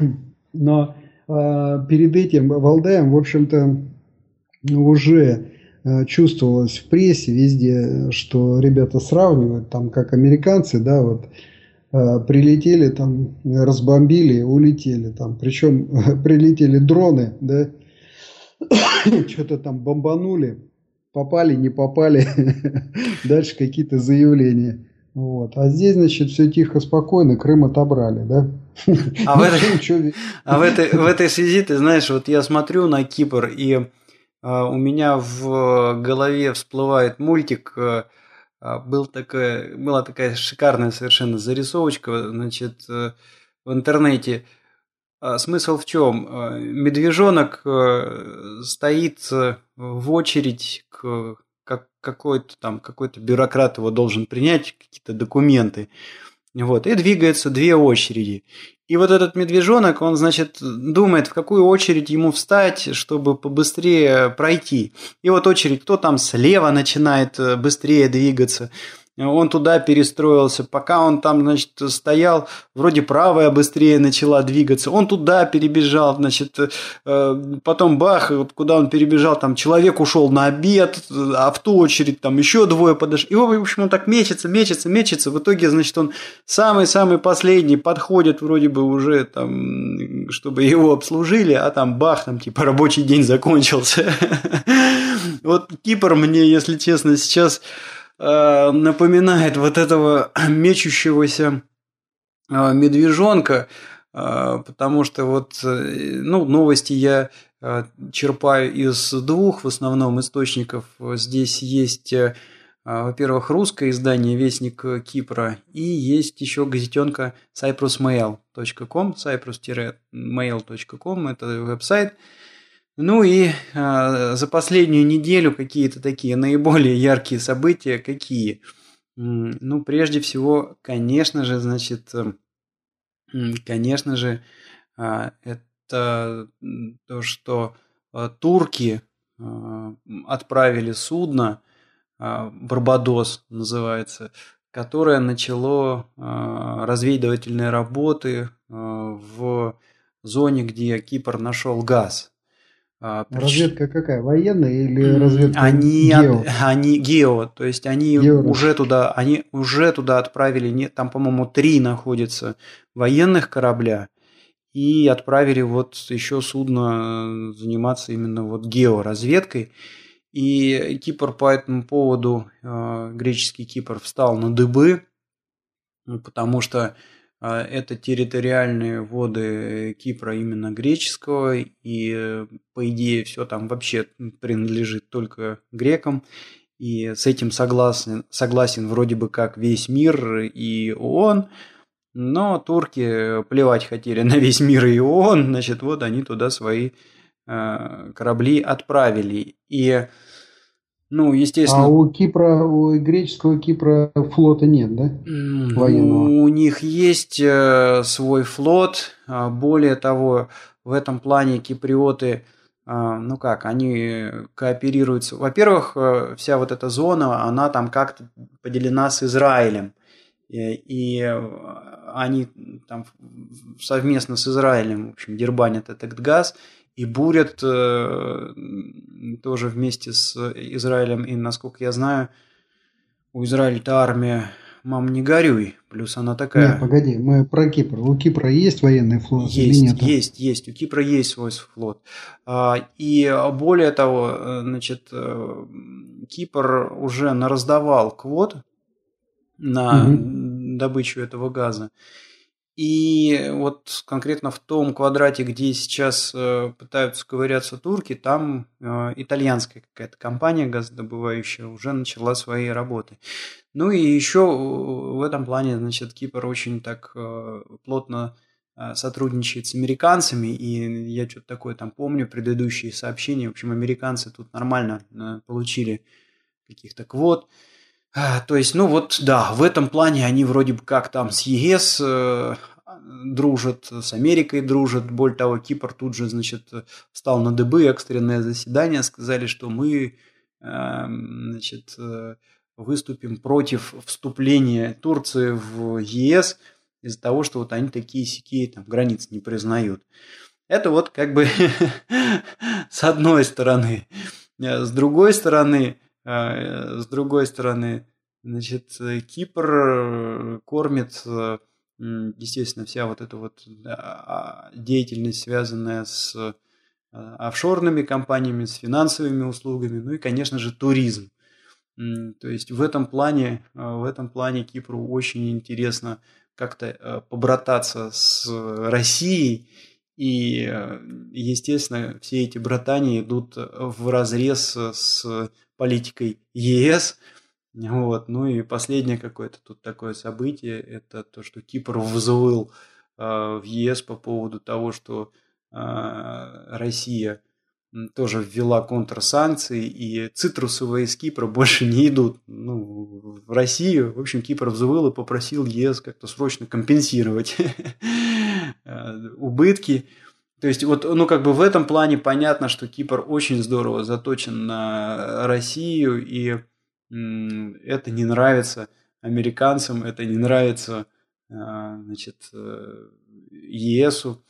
Но перед этим Валдаем, в общем-то, уже Э, чувствовалось в прессе везде, что ребята сравнивают, там как американцы, да, вот э, прилетели там, разбомбили, улетели там, причем прилетели дроны, да, что-то там бомбанули, попали, не попали, дальше какие-то заявления. Вот. А здесь, значит, все тихо, спокойно, Крым отобрали, да? А, в, этой, а в, этой, в этой связи, ты знаешь, вот я смотрю на Кипр, и а, у меня в голове всплывает мультик. Э, а, был такая, была такая шикарная совершенно зарисовочка, значит, э, в интернете. А, смысл в чем? Медвежонок э, стоит в очередь к какой-то там какой-то бюрократ его должен принять какие-то документы. Вот, и двигаются две очереди. И вот этот медвежонок, он, значит, думает, в какую очередь ему встать, чтобы побыстрее пройти. И вот очередь, кто там слева начинает э, быстрее двигаться, он туда перестроился. Пока он там, значит, стоял, вроде правая быстрее начала двигаться. Он туда перебежал, значит, э, потом бах, вот куда он перебежал, там человек ушел на обед, а в ту очередь там еще двое подошли. И, в общем, он так мечется, мечется, мечется. В итоге, значит, он самый-самый последний подходит вроде бы уже там, чтобы его обслужили, а там бах, там типа рабочий день закончился. Вот Кипр мне, если честно, сейчас Э, напоминает вот этого мечущегося э, медвежонка, э, потому что вот, ну, новости я черпаю из двух в основном источников. Здесь есть, во-первых, русское издание «Вестник Кипра» и есть еще газетенка cyprusmail.com, cyprus-mail.com, это веб-сайт, ну и э, за последнюю неделю какие-то такие наиболее яркие события какие? Ну, прежде всего, конечно же, значит, э, конечно же, э, это то, что э, турки отправили судно, Барбадос называется, которое начало разведывательные работы в зоне, где Кипр нашел газ. А, разведка какая? Военная или разведка они, гео? Они гео, то есть они гео уже туда, они уже туда отправили, нет, там, по-моему, три находятся военных корабля, и отправили вот еще судно заниматься именно вот георазведкой. И Кипр по этому поводу, э, греческий Кипр, встал на дыбы, потому что это территориальные воды Кипра именно греческого, и по идее все там вообще принадлежит только грекам. И с этим согласен, согласен вроде бы как весь мир и ООН, но турки плевать хотели на весь мир и ООН, значит, вот они туда свои э, корабли отправили. И ну, естественно. А у Кипра, у греческого Кипра флота нет, да? Военного. У них есть э, свой флот. А, более того, в этом плане киприоты, э, ну как, они кооперируются. Во-первых, э, вся вот эта зона, она там как-то поделена с Израилем. И, и они там совместно с Израилем, в общем, дербанят этот газ и бурят э, тоже вместе с Израилем. И, насколько я знаю, у Израиля-то армия, мам, не горюй. Плюс она такая... Нет, погоди, мы про Кипр. У Кипра есть военный флот есть, или нет? Есть, есть. У Кипра есть свой флот. А, и более того, э, значит, э, Кипр уже нараздавал квот на угу. добычу этого газа. И вот конкретно в том квадрате, где сейчас э, пытаются ковыряться турки, там э, итальянская какая-то компания газодобывающая уже начала свои работы. Ну и еще в этом плане, значит, Кипр очень так э, плотно сотрудничает с американцами, и я что-то такое там помню, предыдущие сообщения, в общем, американцы тут нормально получили каких-то квот. А, то есть, ну вот, да, в этом плане они вроде бы как там с ЕС э, дружат, с Америкой дружат. Более того, Кипр тут же, значит, стал на дыбы, экстренное заседание, сказали, что мы, э, значит, э, выступим против вступления Турции в ЕС из-за того, что вот они такие сякие там границ не признают. Это вот как бы с одной стороны. С другой стороны, э, с другой стороны, значит, Кипр кормит, естественно, вся вот эта вот а, деятельность, связанная с э, офшорными компаниями, с финансовыми услугами, ну и, конечно же, туризм. То есть в этом плане, э, в этом плане Кипру очень интересно как-то э, побрататься с Россией. И, э, естественно, все эти братания идут в разрез с политикой ЕС. Вот. Ну и последнее какое-то тут такое событие, это то, что Кипр взвыл в ЕС по поводу того, что Россия тоже ввела контрсанкции, и цитрусовые из Кипра больше не идут ну, в Россию. В общем, Кипр взвыл и попросил ЕС как-то срочно компенсировать э, убытки. То есть, вот, ну, как бы в этом плане понятно, что Кипр очень здорово заточен на Россию, и это не нравится американцам, это не нравится, э, значит, э, ЕСу.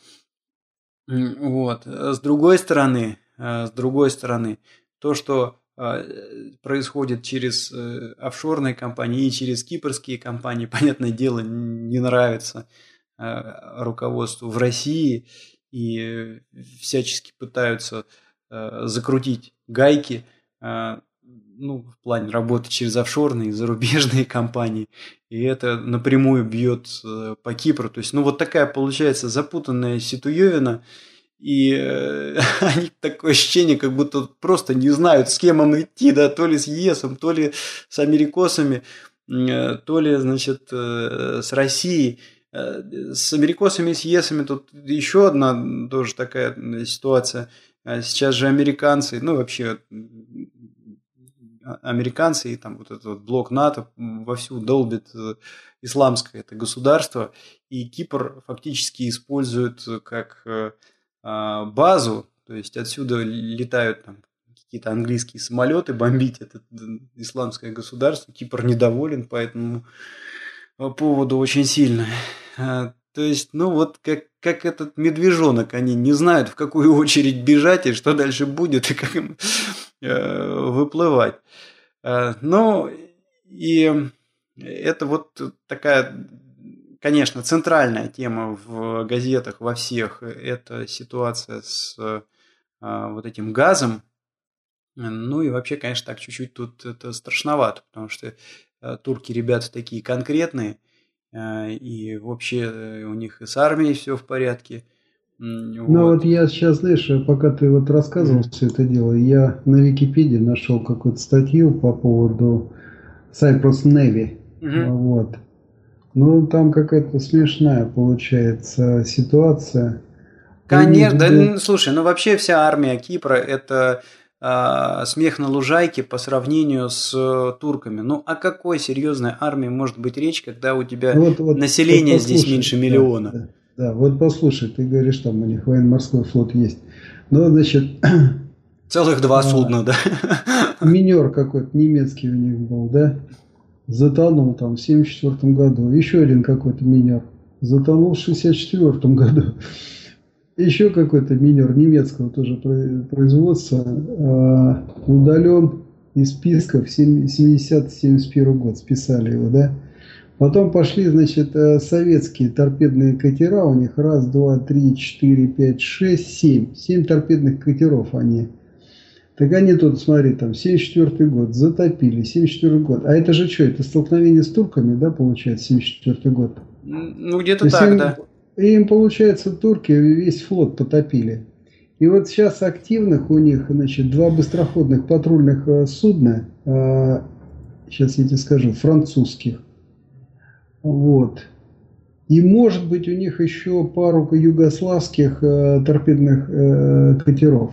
Вот. С другой стороны, с другой стороны, то, что э, происходит через э, офшорные компании и через кипрские компании, понятное дело, не нравится руководству в России и всячески пытаются закрутить гайки ну, в плане работы через офшорные зарубежные компании. И это напрямую бьет по Кипру. То есть, ну, вот такая получается запутанная ситуевина. И э, они такое ощущение, как будто просто не знают, с кем им идти, да, то ли с ЕСом, то ли с америкосами, э, то ли, значит, э, с Россией. С америкосами с ЕСами тут еще одна тоже такая ситуация. А сейчас же американцы, ну вообще а, американцы и там вот этот вот блок НАТО вовсю долбит исламское это государство, и Кипр фактически использует как базу, то есть отсюда летают там какие-то английские самолеты бомбить это исламское государство. Кипр недоволен по этому а, поводу очень сильно. А, то есть, ну вот как, как этот медвежонок, они не знают, в какую очередь бежать и что дальше будет, и как им выплывать. Ну, и это вот такая конечно, центральная тема в газетах во всех – это ситуация с а, вот этим газом. Ну и вообще, конечно, так чуть-чуть тут это страшновато, потому что а, турки ребята такие конкретные, и вообще э, у них и с армией все в порядке. Ну вот. вот я сейчас, знаешь, пока ты вот рассказывал mm. все это дело, я на Википедии нашел какую-то статью по поводу Cyprus Navy. Mm-hmm. Вот. Ну, там какая-то смешная получается ситуация. Конечно, да, ну, слушай, ну вообще вся армия Кипра это э, смех на лужайке по сравнению с э, турками. Ну, о какой серьезной армии может быть речь, когда у тебя вот, вот, население вот здесь меньше миллиона? Да, да, да, вот послушай, ты говоришь, там у них военно-морской флот есть. Ну, значит... Целых два а, судна, да? Минер какой-то немецкий у них был, да? Затонул там в 74 году. Еще один какой-то минер затонул в 64 году. Еще какой-то минер немецкого тоже производства э, удален из списков 70-71 год, списали его, да. Потом пошли, значит, э, советские торпедные катера, у них раз, два, три, четыре, пять, шесть, семь. Семь торпедных катеров они так они тут, смотри, там, 74 год, затопили, 74 год. А это же что, это столкновение с турками, да, получается, 74 год? Ну, где-то так, им, да. Им, получается, турки весь флот потопили. И вот сейчас активных у них, значит, два быстроходных патрульных э, судна, э, сейчас я тебе скажу, французских. Вот. И может быть у них еще пару югославских э, торпедных э, катеров.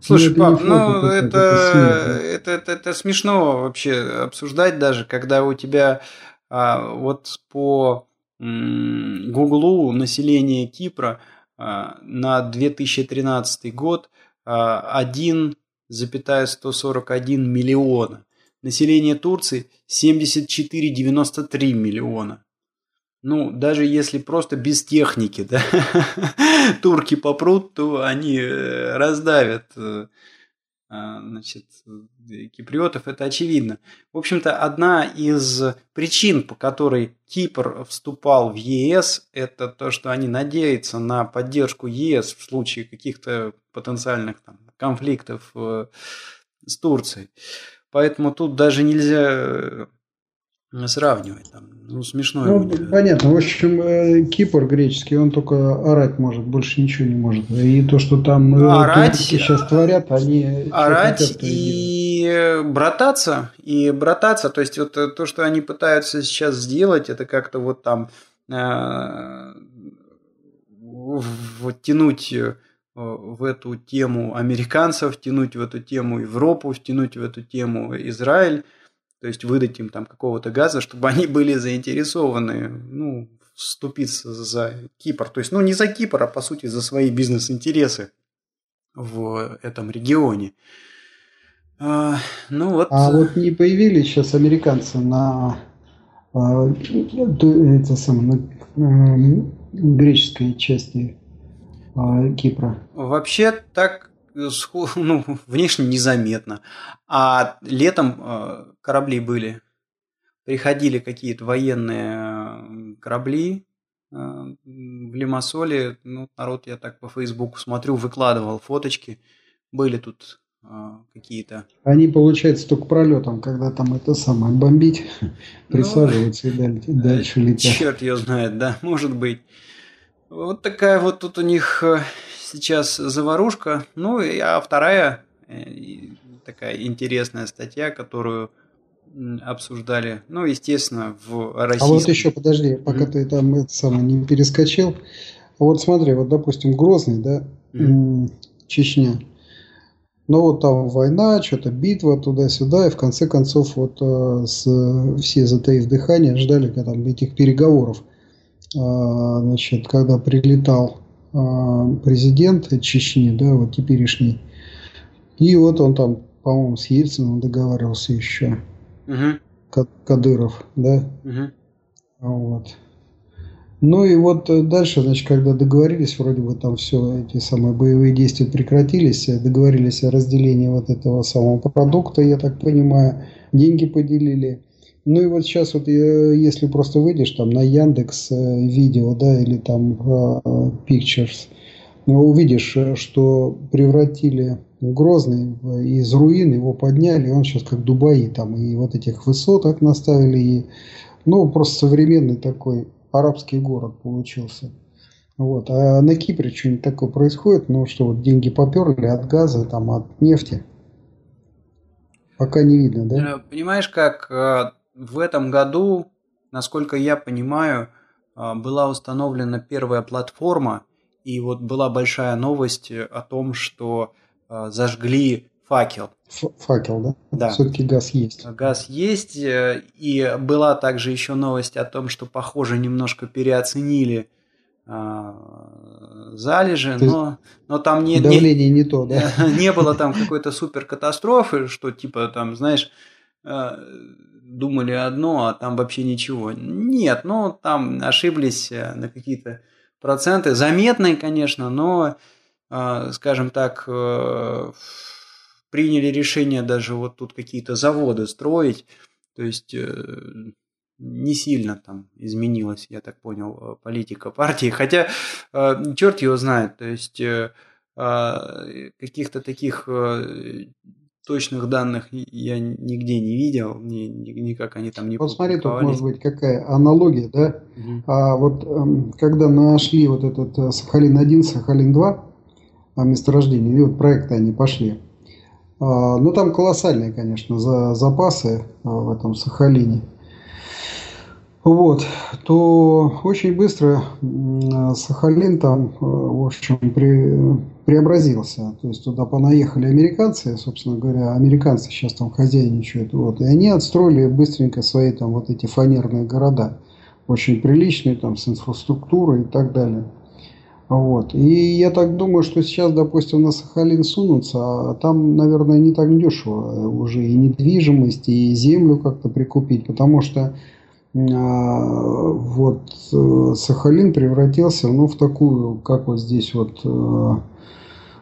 Слушай, ну, пап, ну это, это, это, это, смешно вообще обсуждать даже, когда у тебя а, вот по Гуглу население Кипра а, на 2013 год а, 1,141 миллиона. Население Турции 74,93 миллиона. Ну, даже если просто без техники, да, турки попрут, то они э, раздавят э, а, значит, киприотов, это очевидно. В общем-то, одна из причин, по которой Кипр вступал в ЕС, это то, что они надеются на поддержку ЕС в случае каких-то потенциальных там, конфликтов э, с Турцией. Поэтому тут даже нельзя сравнивать. Там, ну, смешно. Ну, понятно. В общем, э, Кипр греческий, он только орать может, больше ничего не может. И то, что там ну, орать, сейчас творят, они... Орать хотят, и брататься. И брататься. То есть, вот то, что они пытаются сейчас сделать, это как-то вот там э, вот тянуть э, в эту тему американцев, тянуть в эту тему Европу, втянуть в эту тему Израиль то есть выдать им там какого-то газа, чтобы они были заинтересованы, ну, вступиться за Кипр. То есть, ну, не за Кипр, а по сути за свои бизнес-интересы в этом регионе. А, ну вот. А вот не появились сейчас американцы на, а, это самое, на греческой части а, Кипра? Вообще так ну, внешне незаметно. А летом э, корабли были. Приходили какие-то военные э, корабли э, в Лимассоле. Ну, народ, я так по Фейсбуку смотрю, выкладывал фоточки. Были тут какие-то. Они, получается, только пролетом, когда там это самое бомбить, присаживаются ну, и дальше летят. Черт ее знает, да, может быть. Вот такая вот тут у них сейчас заварушка. Ну, а вторая э, такая интересная статья, которую обсуждали, ну, естественно, в России. А вот еще, подожди, пока mm-hmm. ты там это самое не перескочил. Вот смотри, вот, допустим, Грозный, да, mm-hmm. Чечня. Ну, вот там война, что-то битва туда-сюда, и в конце концов вот э, с, все, затаив дыхание, ждали когда, там, этих переговоров. А, значит, когда прилетал президент Чечни, да, вот теперешний. И вот он там, по-моему, с Ельциным договаривался еще. Угу. Кадыров, да. Угу. Вот. Ну и вот дальше, значит, когда договорились, вроде бы там все эти самые боевые действия прекратились, договорились о разделении вот этого самого продукта, я так понимаю, деньги поделили. Ну и вот сейчас вот э, если просто выйдешь там на Яндекс э, видео, да, или там э, Pictures, увидишь, что превратили Грозный из руин, его подняли, он сейчас как Дубаи там, и вот этих высоток наставили, и, ну, просто современный такой арабский город получился. Вот. А на Кипре что-нибудь такое происходит, ну, что вот деньги поперли от газа, там, от нефти. Пока не видно, да? Понимаешь, как в этом году, насколько я понимаю, а, была установлена первая платформа, и вот была большая новость о том, что а, зажгли факел. Факел, да? Да. Все-таки газ есть. Газ есть, э, и была также еще новость о том, что, похоже, немножко переоценили а, залежи, но, но там не, давление не, не то, да? Не было там какой-то супер катастрофы, что типа там, знаешь, думали одно, а там вообще ничего. Нет, ну там ошиблись э, на какие-то проценты. Заметные, конечно, но, э, скажем так, э, приняли решение даже вот тут какие-то заводы строить. То есть не сильно там изменилась, я так понял, политика партии. Хотя черт его знает. То есть каких-то таких точных данных я нигде не видел, ни, никак они там не Вот смотри, тут может быть какая аналогия, да? Угу. А вот эм, когда нашли вот этот э, Сахалин-1, Сахалин-2, а, месторождение, или вот проекты они пошли, а, ну там колоссальные, конечно, за, запасы а, в этом Сахалине. Вот, то очень быстро Сахалин там, э, в общем, при, преобразился. То есть туда понаехали американцы, собственно говоря, американцы сейчас там хозяйничают. Вот, и они отстроили быстренько свои там вот эти фанерные города. Очень приличные, там, с инфраструктурой и так далее. Вот. И я так думаю, что сейчас, допустим, на Сахалин сунутся, а там, наверное, не так дешево уже и недвижимость, и землю как-то прикупить, потому что вот э, Сахалин превратился ну, в такую, как вот здесь вот, э,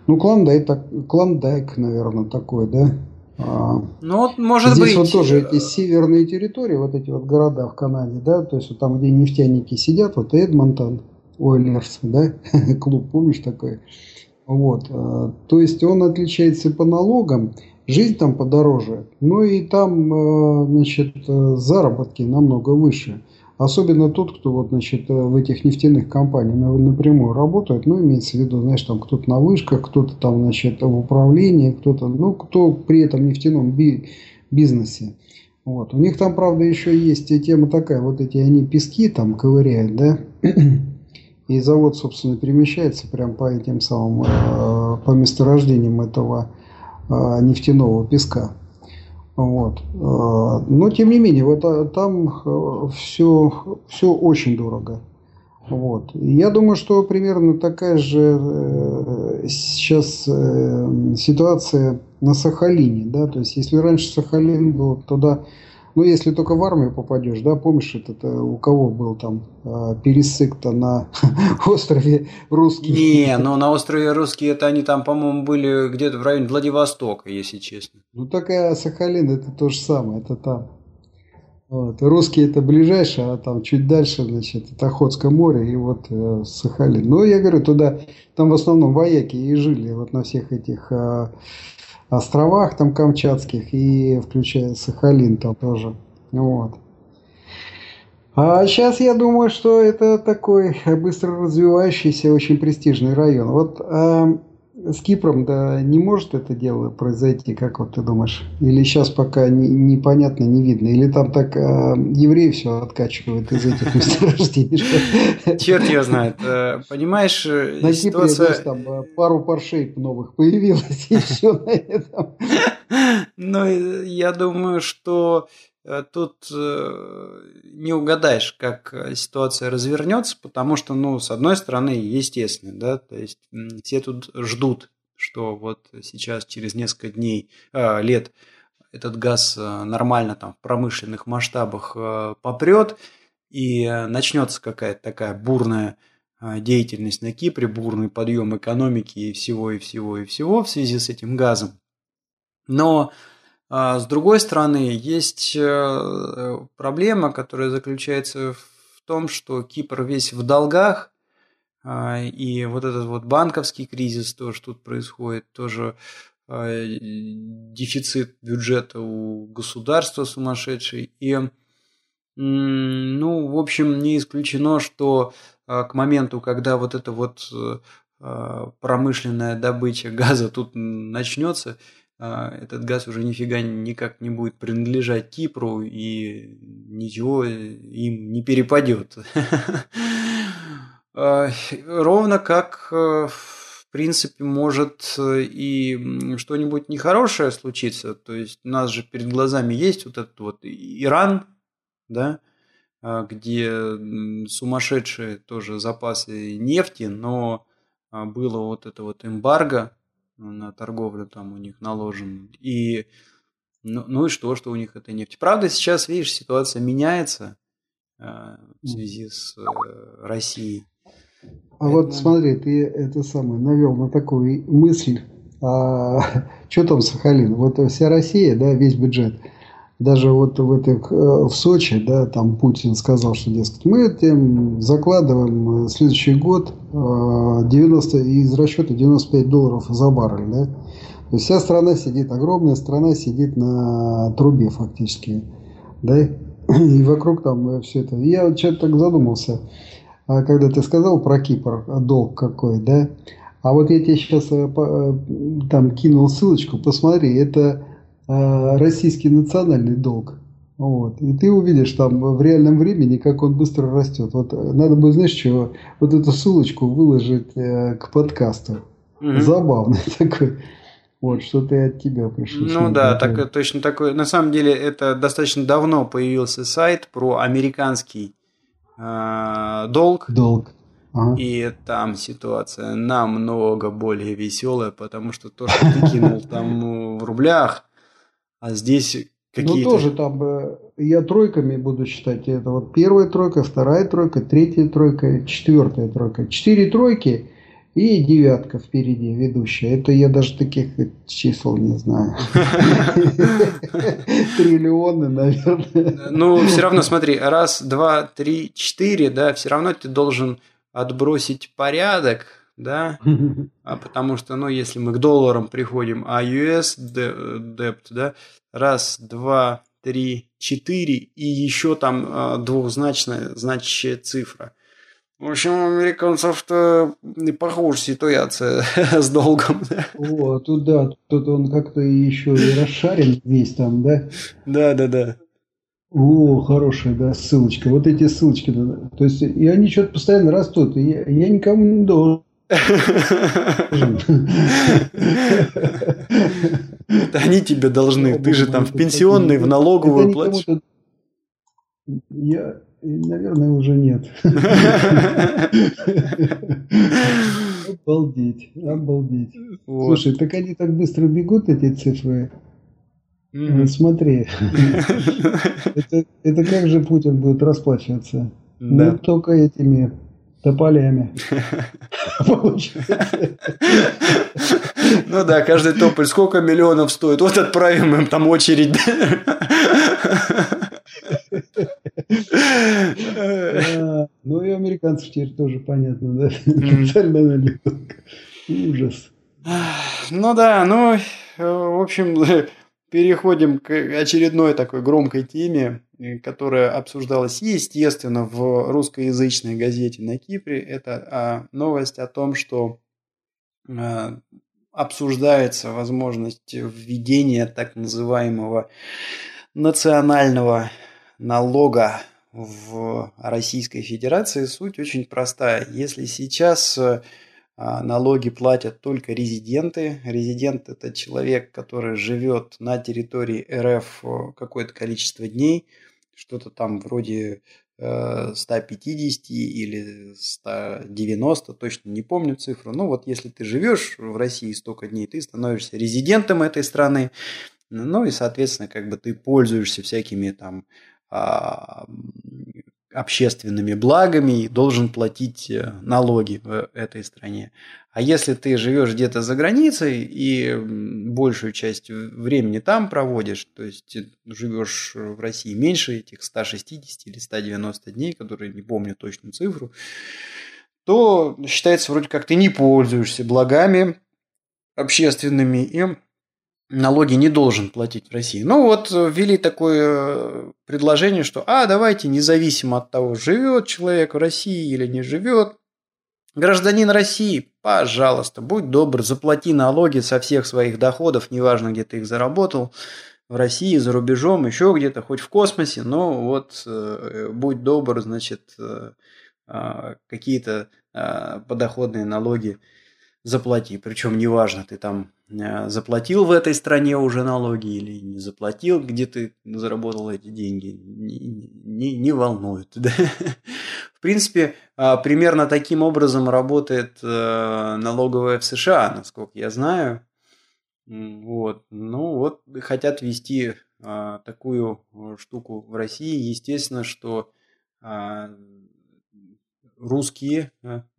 ну, Клондайк, Клондайк наверное, такой, да? А, ну, вот, может Здесь быть. вот тоже эти северные территории, вот эти вот города в Канаде, да, то есть вот там, где нефтяники сидят, вот Эдмонтон, Ойлерс, да, клуб, помнишь такой? Вот, э, то есть он отличается по налогам, жизнь там подороже, но и там, э, значит, э, заработки намного выше. Особенно тот, кто вот, значит, э, в этих нефтяных компаниях напрямую работает, ну, имеется в виду, знаешь, там кто-то на вышках, кто-то там, значит, в управлении, кто-то, ну, кто при этом нефтяном би бизнесе. Вот. У них там, правда, еще есть тема такая, вот эти они пески там ковыряют, да, и завод, собственно, перемещается прям по этим самым, по месторождениям этого нефтяного песка. Вот. А, но тем не менее, вот а, там все, все очень дорого. Вот. Я думаю, что примерно такая же э, сейчас э, ситуация на Сахалине. Да? То есть, если раньше Сахалин был, тогда ну, если только в армию попадешь, да, помнишь, это у кого был там э, пересык-то на острове Русский? Не, ну на острове Русский это они там, по-моему, были где-то в районе Владивостока, если честно. Ну, такая Сахалин это то же самое, это там. Вот. Русские это ближайшее, а там чуть дальше, значит, это Охотское море и вот э, Сахалин. Ну, я говорю, туда, там в основном вояки и жили вот на всех этих э, островах там камчатских и включая Сахалин там тоже. Вот. А сейчас я думаю, что это такой быстро развивающийся, очень престижный район. Вот а, с Кипром да не может это дело произойти, как вот ты думаешь? Или сейчас пока не, непонятно, не видно? Или там так э, евреи все откачивают из этих месторождений? Черт его знает. Э, понимаешь, э, на. Кипре, там э, пару паршей новых появилось, и все на этом. Ну, я думаю, что тут не угадаешь, как ситуация развернется, потому что, ну, с одной стороны, естественно, да, то есть все тут ждут, что вот сейчас через несколько дней, э, лет этот газ нормально там в промышленных масштабах э, попрет, и начнется какая-то такая бурная деятельность на Кипре, бурный подъем экономики и всего, и всего, и всего в связи с этим газом. Но а с другой стороны, есть э, проблема, которая заключается в том, что Кипр весь в долгах, а, и вот этот вот банковский кризис тоже тут происходит, тоже а, дефицит бюджета у государства сумасшедший. И, ну, в общем, не исключено, что к моменту, когда вот эта вот э, промышленная добыча газа тут начнется, а, этот газ уже нифига никак не будет принадлежать Кипру и ничего им не перепадет. А, ровно как, э, в принципе, может и что-нибудь нехорошее случиться. То есть у нас же перед глазами есть вот этот вот Иран, да, а, где сумасшедшие тоже запасы нефти, но было вот это вот эмбарго, на торговлю там у них наложен. И ну, ну и что, что у них это нефть. Правда, сейчас, видишь, ситуация меняется э, в связи с э, Россией. А вот смотри, ты это самое навел на такую мысль. А, что там Сахалин? Вот вся Россия, да, весь бюджет – даже вот в, этих, э, в Сочи, да, там Путин сказал, что, дескать, мы этим закладываем следующий год 90, э, из расчета 95 долларов за баррель, да. То есть вся страна сидит, огромная страна сидит на трубе фактически, да, и вокруг там все это. Я вот что-то так задумался, а когда ты сказал про Кипр, долг какой, да, а вот я тебе сейчас э, там кинул ссылочку, посмотри, это Э, российский национальный долг. Вот. И ты увидишь там в реальном времени, как он быстро растет. Вот надо бы, знаешь, чего, вот эту ссылочку выложить э, к подкасту. Угу. Забавный такой. Вот, что-то от тебя пришло. Ну да, так, точно такой. На самом деле, это достаточно давно появился сайт про американский э, долг. Долг. Ага. И там ситуация намного более веселая, потому что то, что ты кинул там в рублях, а здесь ну, какие-то... Ну, тоже там э, я тройками буду считать. Это вот первая тройка, вторая тройка, третья тройка, четвертая тройка. Четыре тройки и девятка впереди ведущая. Это я даже таких чисел не знаю. Триллионы, наверное. Ну, все равно смотри, раз, два, три, четыре, да, все равно ты должен отбросить порядок, да, а потому что, ну, если мы к долларам приходим, а US debt, да, раз, два, три, четыре и еще там а, двухзначная значащая цифра. В общем, у американцев-то не похожа ситуация с долгом. О, тут да, тут он как-то еще и расшарен весь там, да? Да, да, да. О, хорошая, да, ссылочка. Вот эти ссылочки. Да. То есть, и они что-то постоянно растут. И я, я никому не должен. Это они тебе должны. Ты же там в пенсионный, в налоговую платишь. Я, наверное, уже нет. Обалдеть, обалдеть. Слушай, так они так быстро бегут, эти цифры. Mm-hmm. Смотри, это, это как же Путин будет расплачиваться? Да. Ну, только этими тополями. Ну да, каждый тополь сколько миллионов стоит? Вот отправим им там очередь. Ну и американцев теперь тоже понятно, да? Специальная налетка. Ужас. Ну да, ну, в общем, переходим к очередной такой громкой теме, которая обсуждалась, естественно, в русскоязычной газете на Кипре. Это а, новость о том, что а, обсуждается возможность введения так называемого национального налога в Российской Федерации. Суть очень простая. Если сейчас а, налоги платят только резиденты. Резидент – это человек, который живет на территории РФ э, какое-то количество дней, что-то там вроде 150 э, или 190, точно не помню цифру. Ну вот если ты живешь в России столько дней, ты становишься резидентом этой страны, ну и, соответственно, как бы ты пользуешься всякими там а, общественными благами и должен платить э, налоги в этой стране. А если ты живешь где-то за границей и большую часть времени там проводишь, то есть живешь в России меньше этих 160 или 190 дней, которые не помню точную цифру, то считается вроде как ты не пользуешься благами общественными и налоги не должен платить в России. Ну вот э, ввели такое э, предложение, что а давайте независимо от того, живет человек в России или не живет, гражданин России, пожалуйста, будь добр, заплати налоги со всех своих доходов, неважно где ты их заработал, в России, за рубежом, еще где-то, хоть в космосе, но вот э, будь добр, значит, э, э, какие-то э, подоходные налоги заплати. Причем неважно, ты там э, заплатил в этой стране уже налоги или не заплатил, где ты заработал эти деньги, не, не, не волнует. Да? В принципе, а, примерно таким образом работает э, налоговая в США, насколько я знаю. Вот. Ну вот, хотят ввести а, такую э, штуку в России. Естественно, что а, русские,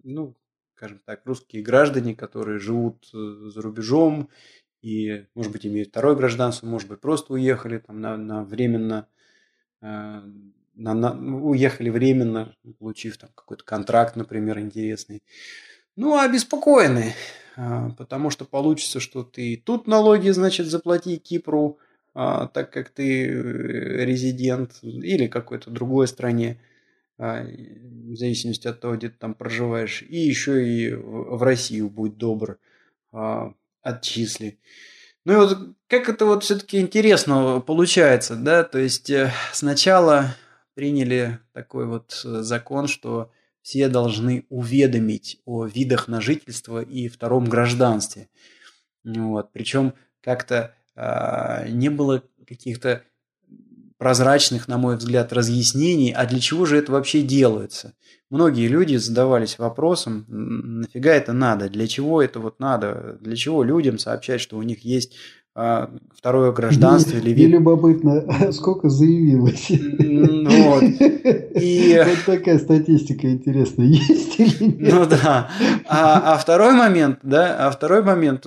ну, скажем так, русские граждане, которые живут э, за рубежом и, может быть, имеют второе гражданство, может быть, просто уехали там на, на временно, э, на, на, ну, уехали временно, получив там какой-то контракт, например, интересный. Ну, обеспокоены, э, потому что получится, что ты тут налоги, значит, заплати Кипру, э, так как ты э, резидент или какой-то другой стране. А, в зависимости от того, где ты там проживаешь, и еще и в Россию будь добр, а, отчисли. Ну и вот как это вот все-таки интересно получается, да? То есть э, сначала приняли такой вот э, закон, что все должны уведомить о видах на жительство и втором гражданстве. Вот. Причем как-то э, не было каких-то прозрачных, на мой взгляд, разъяснений, а для чего же это вообще делается. Многие люди задавались вопросом, нафига это надо, для чего это вот надо, для чего людям сообщать, что у них есть а, второе гражданство или вид. любопытно, сколько заявилось. Вот. И... вот такая статистика интересная есть или нет? Ну да. А, а второй момент, да, а второй момент,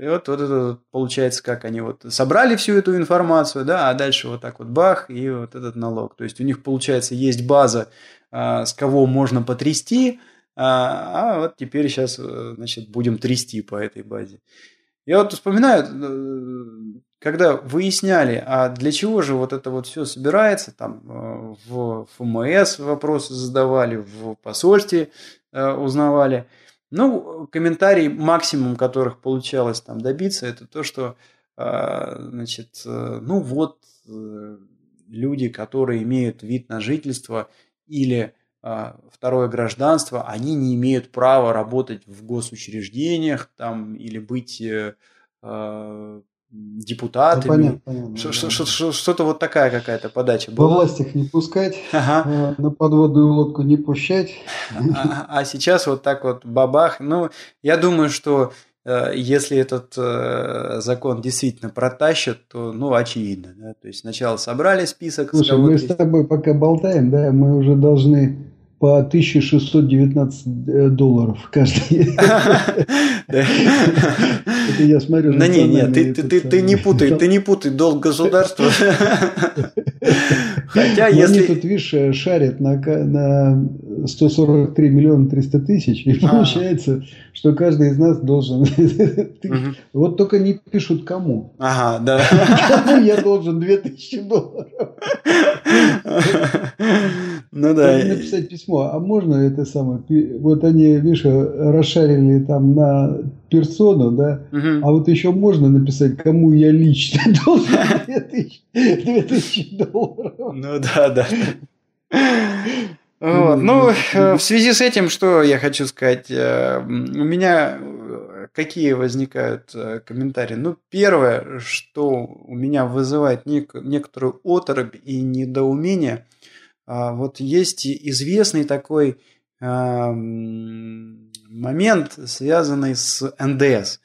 и вот, вот это получается, как они вот собрали всю эту информацию, да, а дальше вот так вот бах, и вот этот налог. То есть у них, получается, есть база, а, с кого можно потрясти, а, а вот теперь сейчас, э, значит, будем трясти по этой базе. Я вот вспоминаю, э, когда выясняли, а для чего же вот это вот все собирается, там э, в ФМС вопросы задавали, в посольстве узнавали – ну, комментарий максимум, которых получалось там добиться, это то, что, а, значит, э, ну вот э, люди, которые имеют вид на жительство или а, второе гражданство, они не имеют права работать в госучреждениях там или быть а, депутатами. Да, понятно, понятно, Что-то вот такая какая-то подача была. Во власть их не пускать, ага. Э, на подводную лодку не пущать. А, а сейчас вот так вот бабах. Ну, я думаю, что э, если этот э, закон действительно протащат, то, ну, очевидно. Да? То есть сначала собрали список. Слушай, мы с тобой пока болтаем, да, мы уже должны по 1619 э, долларов каждый. Это я смотрю. Да не, не, ты, не путай, ты не путай долг государства. Хотя если... Они тут, видишь, э, шарят на 143 миллиона 300 тысяч, и а. получается, что каждый из нас должен... Вот только не пишут кому. Ага, да. Кому я должен 2000 долларов? Ну да. написать письмо, а можно это самое, вот они, видишь, расшарили там на персону, да, угу. а вот еще можно написать, кому я лично должен 2000, 2000 долларов. Ну да, да. Вот. Ну, э, в связи с этим, что я хочу сказать, э, у меня э, какие возникают комментарии? Ну, первое, что у меня вызывает некоторую оторопь и недоумение – а, вот есть известный такой момент, связанный с НДС.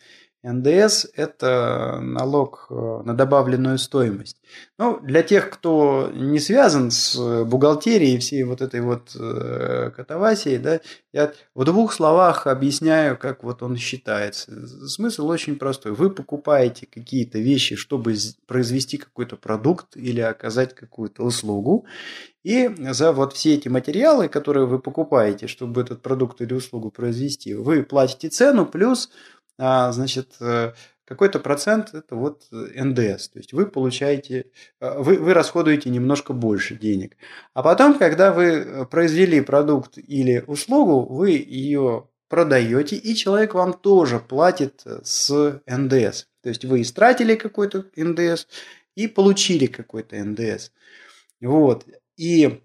НДС – это налог э, на добавленную стоимость. Ну, для тех, кто не связан с бухгалтерией всей вот этой вот э, катавасией, да, я в двух словах объясняю, как вот он считается. Смысл очень простой. Вы покупаете какие-то вещи, чтобы произвести какой-то продукт или оказать какую-то услугу, и за вот все эти материалы, которые вы покупаете, чтобы этот продукт или услугу произвести, вы платите цену плюс а, значит, э, какой-то процент это вот НДС. То есть вы получаете, э, вы, вы расходуете немножко больше денег. А потом, когда вы э, произвели продукт или услугу, вы ее продаете, и человек вам тоже платит с НДС. То есть вы истратили какой-то НДС и получили какой-то НДС. Вот. И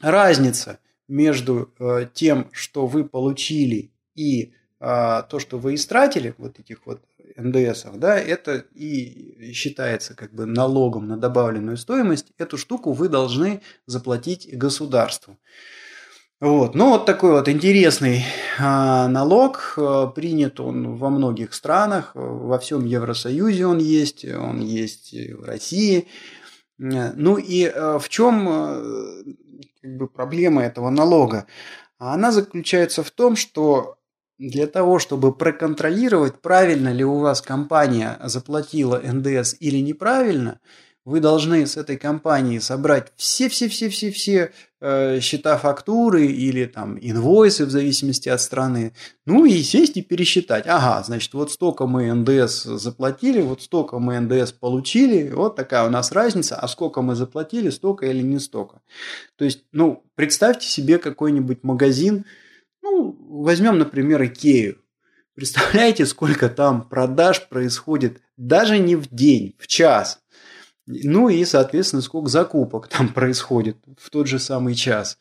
разница между тем, что вы получили, и а, то, что вы истратили, вот этих вот НДСов, да, это и считается как бы налогом на добавленную стоимость. Эту штуку вы должны заплатить государству. Вот. Ну, вот такой вот интересный а, налог. А, принят он во многих странах. Во всем Евросоюзе он есть. Он есть в России. Ну и а, в чем а, как бы, проблема этого налога? Она заключается в том, что для того, чтобы проконтролировать, правильно ли у вас компания заплатила НДС или неправильно, вы должны с этой компании собрать все-все-все-все-все э, счета фактуры или там инвойсы в зависимости от страны. Ну и сесть и пересчитать. Ага, значит, вот столько мы НДС заплатили, вот столько мы НДС получили, вот такая у нас разница, а сколько мы заплатили, столько или не столько. То есть, ну, представьте себе какой-нибудь магазин, ну, возьмем, например, Икею. Представляете, сколько там продаж происходит даже не в день, в час. Ну и, соответственно, сколько закупок там происходит в тот же самый час.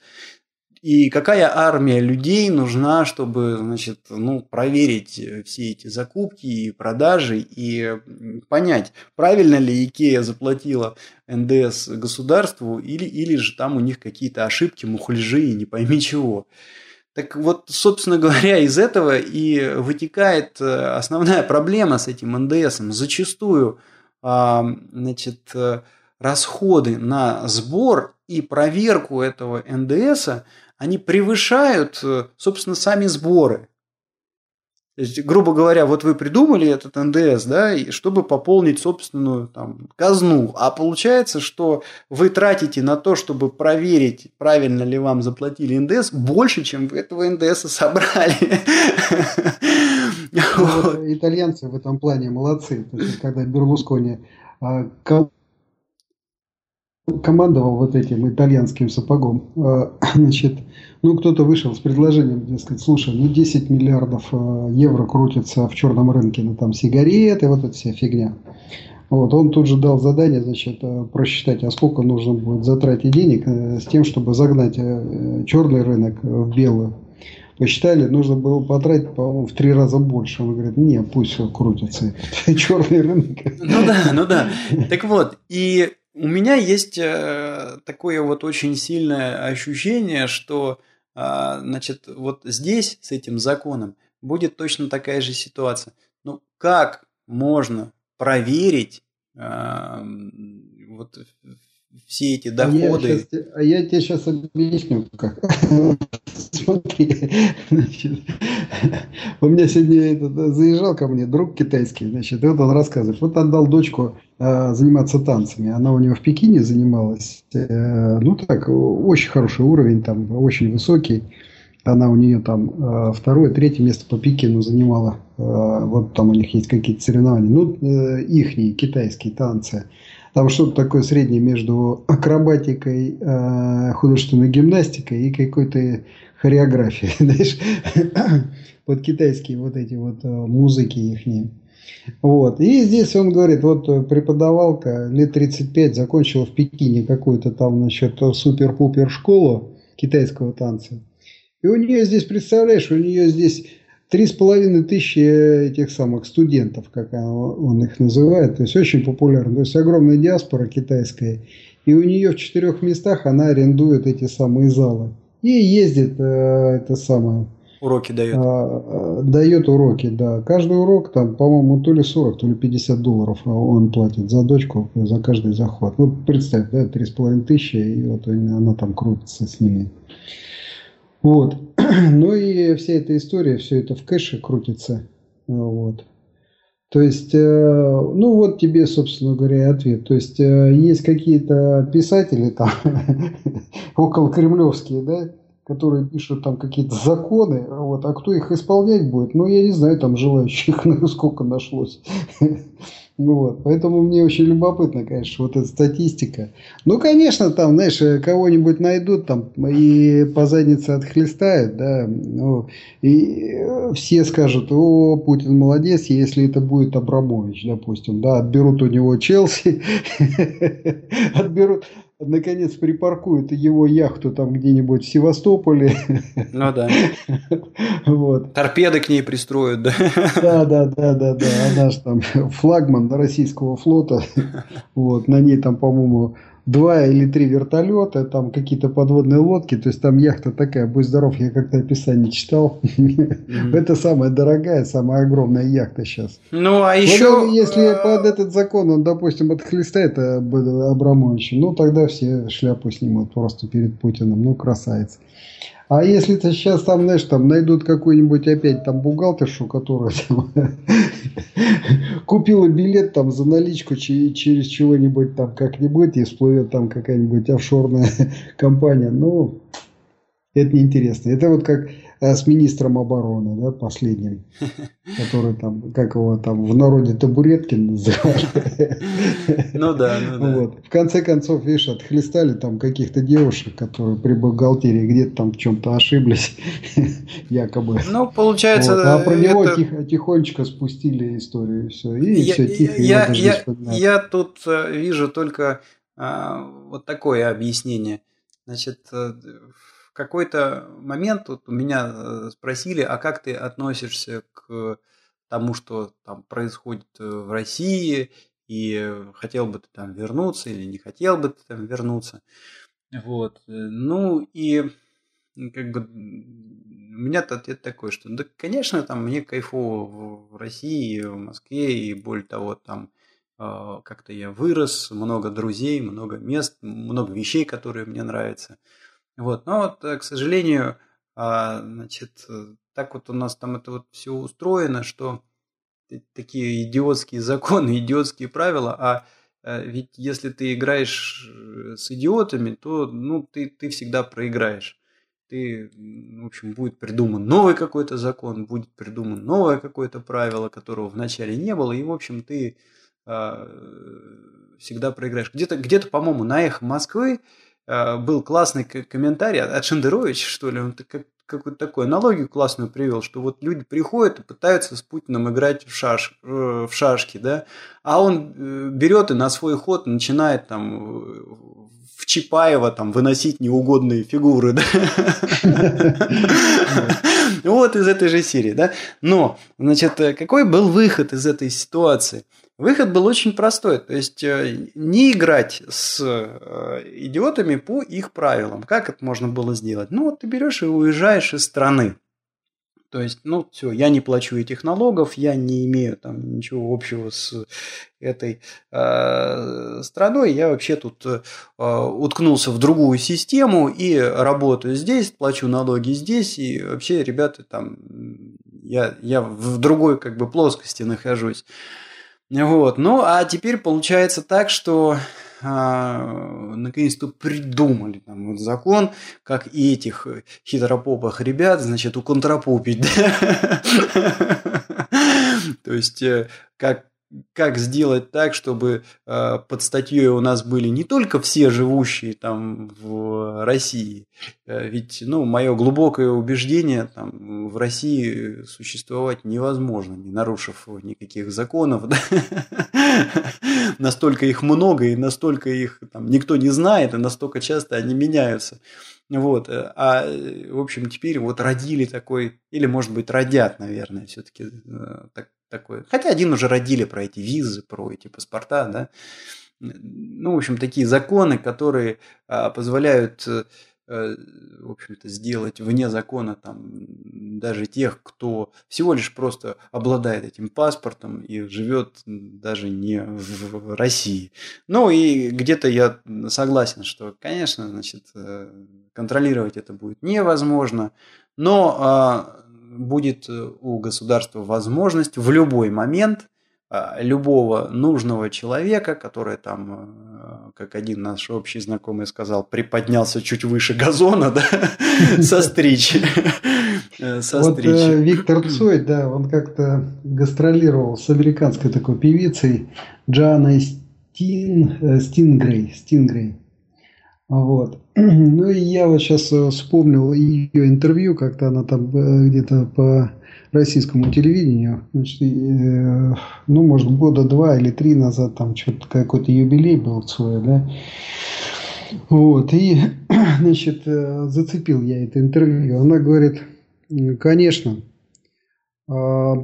И какая армия людей нужна, чтобы, значит, ну, проверить э, все эти закупки и продажи и понять, правильно ли Икея заплатила НДС государству или, или же там у них какие-то ошибки, мухляжи и не пойми чего. Так вот, собственно говоря, из этого и вытекает э, основная проблема с этим НДСом. Зачастую, а, значит, э, расходы на сбор и проверку этого НДСа – они превышают, э, собственно, сами сборы. То есть, грубо говоря, вот вы придумали этот НДС, да, чтобы пополнить собственную там, казну, а получается, что вы тратите на то, чтобы проверить, правильно ли вам заплатили НДС, больше, чем вы этого НДС собрали. Ну, итальянцы в этом плане молодцы. Когда Берлускони а, командовал вот этим итальянским сапогом. А, значит, ну, кто-то вышел с предложением, где сказать, слушай, ну, 10 миллиардов а, евро крутится в черном рынке, ну, там, сигареты, вот эта вся фигня. Вот, он тут же дал задание, значит, а, просчитать, а сколько нужно будет затратить денег э, с тем, чтобы загнать э, черный рынок в белый. Посчитали, нужно было потратить, по-моему, в три раза больше. Он говорит, не, пусть крутится черный рынок. Ну да, ну да. Так вот, и у меня есть э, такое вот очень сильное ощущение, что э, значит, вот здесь с этим законом будет точно такая же ситуация. Ну, как можно проверить э, вот все эти доходы. А я, сейчас, а я тебе сейчас объясню, как. Смотри, значит, у меня сегодня этот, заезжал ко мне друг китайский, значит, и вот он рассказывает, вот отдал дочку э, заниматься танцами, она у него в Пекине занималась, э, ну так, очень хороший уровень, там, очень высокий, она у нее там э, второе, третье место по Пекину занимала, э, вот там у них есть какие-то соревнования, ну, э, ихние китайские танцы, там что-то такое среднее между акробатикой, э, художественной гимнастикой и какой-то хореографией, знаешь, под китайские вот эти вот э, музыки ихние. Вот. И здесь он говорит, вот преподавалка лет 35 закончила в Пекине какую-то там, значит, супер-пупер школу китайского танца. И у нее здесь, представляешь, у нее здесь Три с половиной тысячи этих самых студентов, как он их называет, то есть очень популярно. То есть огромная диаспора китайская. И у нее в четырех местах она арендует эти самые залы. И ездит э, это самое. Уроки дает. А, дает уроки, да. Каждый урок там, по-моему, то ли 40, то ли 50 долларов он платит за дочку, за каждый захват. Вот представь, да, три с половиной тысячи, и вот она там крутится с ними. Вот. Ну и вся эта история, все это в кэше крутится. Вот. То есть, э, ну вот тебе, собственно говоря, ответ. То есть, э, есть какие-то писатели там, около кремлевские, да, которые пишут там какие-то законы, вот, а кто их исполнять будет, ну, я не знаю, там желающих сколько нашлось. Вот. Поэтому мне очень любопытно, конечно, вот эта статистика. Ну, конечно, там, знаешь, кого-нибудь найдут там и по заднице отхлестают, да, ну, и все скажут, о, Путин молодец, если это будет Абрамович, допустим, да, отберут у него Челси, отберут, наконец припаркуют его яхту там где-нибудь в Севастополе. Ну да. Вот. Торпеды к ней пристроят, да? Да, да, да, да, да. Она же там флагман российского флота. Вот. На ней там, по-моему, два или три вертолета, там какие-то подводные лодки, то есть там яхта такая, будь здоров, я как-то описание читал. Это самая дорогая, самая огромная яхта сейчас. Ну, а еще... Если под этот закон он, допустим, отхлестает э, Абрамовича, ну, тогда все шляпу снимут просто перед Путиным, ну, красавец. А если ты сейчас там, знаешь, там найдут какую-нибудь опять там бухгалтершу, которая там, купила билет там за наличку через чего-нибудь там как-нибудь и всплывет там какая-нибудь офшорная компания, ну, Это неинтересно. Это вот как с министром обороны, да, последним, который там, как его там в народе Табуреткин называли. Ну да, ну да. Вот. В конце концов, видишь, отхлестали там каких-то девушек, которые при бухгалтерии где-то там в чем-то ошиблись, якобы. Ну, получается... Вот. А про него это... тихо, тихонечко спустили историю, и все. И я, все тихо, я, я, я тут э, вижу только а, вот такое объяснение. Значит, э, в какой-то момент вот у меня э, спросили, а как ты относишься к тому, что там происходит э, в России, и хотел бы ты там вернуться или не хотел бы ты там вернуться. Вот. Э, ну и как бы у меня-то ответ такой, что да, конечно, там мне кайфово в России, в Москве, и более того, там как-то я вырос, много друзей, много мест, много вещей, которые мне нравятся. Вот. Но вот, э, к сожалению, а, значит, э, так вот у нас там это вот все устроено, что такие идиотские законы, идиотские правила, а э, ведь если ты играешь с идиотами, то ну, ты, ты всегда проиграешь. Ты, в общем, будет придуман новый какой-то закон, будет придуман новое какое-то правило, которого вначале не было, и, в общем, ты э, всегда проиграешь. Где-то, где-то по-моему, на эхо Москвы был классный комментарий от Шендеровича, что ли, он как, какую-то такую аналогию классную привел, что вот люди приходят и пытаются с Путиным играть в, шаш, э, в шашки, да, а он э, берет и на свой ход начинает там в Чапаева там выносить неугодные фигуры, да? Вот из этой же серии, да? Но, значит, какой был выход из этой ситуации? Выход был очень простой, то есть э, не играть с э, идиотами по их правилам. Как это можно было сделать? Ну вот ты берешь и уезжаешь из страны. То есть, ну все, я не плачу этих налогов, я не имею там ничего общего с этой э, страной, я вообще тут э, уткнулся в другую систему и работаю здесь, плачу налоги здесь, и вообще, ребята, там я, я в другой как бы плоскости нахожусь. Вот. Ну, а теперь получается так, что а, наконец-то придумали там вот закон, как и этих хитропопых ребят, значит, уконтропупить. То есть, э, как как сделать так, чтобы э, под статьей у нас были не только все живущие там в России, э, ведь, ну, мое глубокое убеждение, там, в России существовать невозможно, не нарушив никаких законов, настолько их много и настолько их там никто не знает, и настолько часто они меняются. Вот. Э, а, в общем, теперь вот родили такой, или, может быть, родят, наверное, все-таки э, такое. Хотя один уже родили про эти визы, про эти паспорта, да. Ну, в общем, такие законы, которые а, позволяют э, Э, в общем-то, сделать вне закона там даже тех, кто всего лишь просто обладает этим паспортом и живет даже не в России. Ну и где-то я согласен, что, конечно, значит, э, контролировать это будет невозможно, но а, будет у государства возможность в любой момент а, любого нужного человека, который там, э, как один наш общий знакомый сказал, приподнялся чуть выше газона, да, состричь. Э, вот э, Виктор Цой, да, он как-то гастролировал с американской такой певицей Джаной Стин, Стингрей, Стингрей. Вот. Ну и я вот сейчас вспомнил ее интервью, как-то она там где-то по российскому телевидению. Значит, э, ну, может, года два или три назад там что-то какой-то юбилей был свой, да. Вот, и, значит, э, зацепил я это интервью. Она говорит, конечно, э,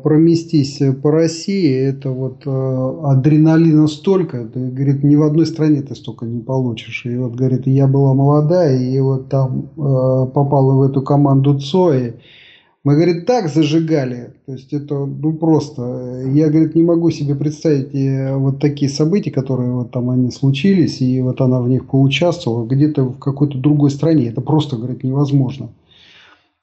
проместись по России, это вот э, адреналина столько, говорит, ни в одной стране ты столько не получишь. И вот, говорит, я была молодая, и вот там попала в эту команду Цои, мы, говорит, так зажигали. То есть это ну просто. Я, говорит, не могу себе представить э, вот такие события, которые вот там они случились, и вот она в них поучаствовала где-то в какой-то другой стране. Это просто, говорит, невозможно.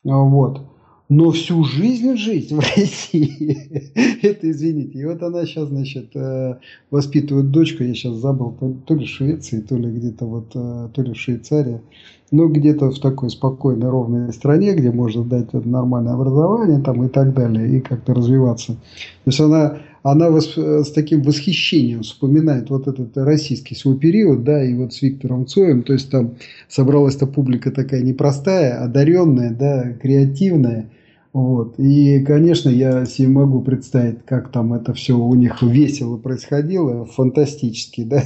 Вот. Но всю жизнь жить в России, это извините. И вот она сейчас, значит, э, воспитывает дочку, я сейчас забыл, то ли в Швеции, то ли где-то вот, э, то ли в Швейцарии, но где-то в такой спокойной, ровной стране, где можно дать нормальное образование там и так далее, и как-то развиваться. То есть она она с таким восхищением вспоминает вот этот российский свой период, да, и вот с Виктором Цоем, то есть там собралась-то публика такая непростая, одаренная, да, креативная, вот. И, конечно, я себе могу представить, как там это все у них весело происходило, фантастически, да.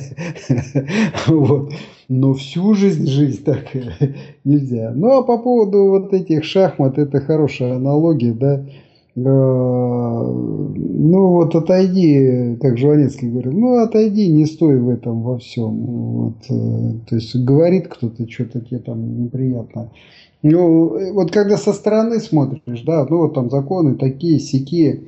Вот. Но всю жизнь жизнь так нельзя. Ну, а по поводу вот этих шахмат, это хорошая аналогия, да. Э, ну вот отойди, как Жванецкий говорил, ну отойди, не стой в этом во всем. Вот, э, то есть говорит кто-то что-то тебе там неприятно. Ну, вот когда со стороны смотришь, да, ну вот там законы такие, сякие,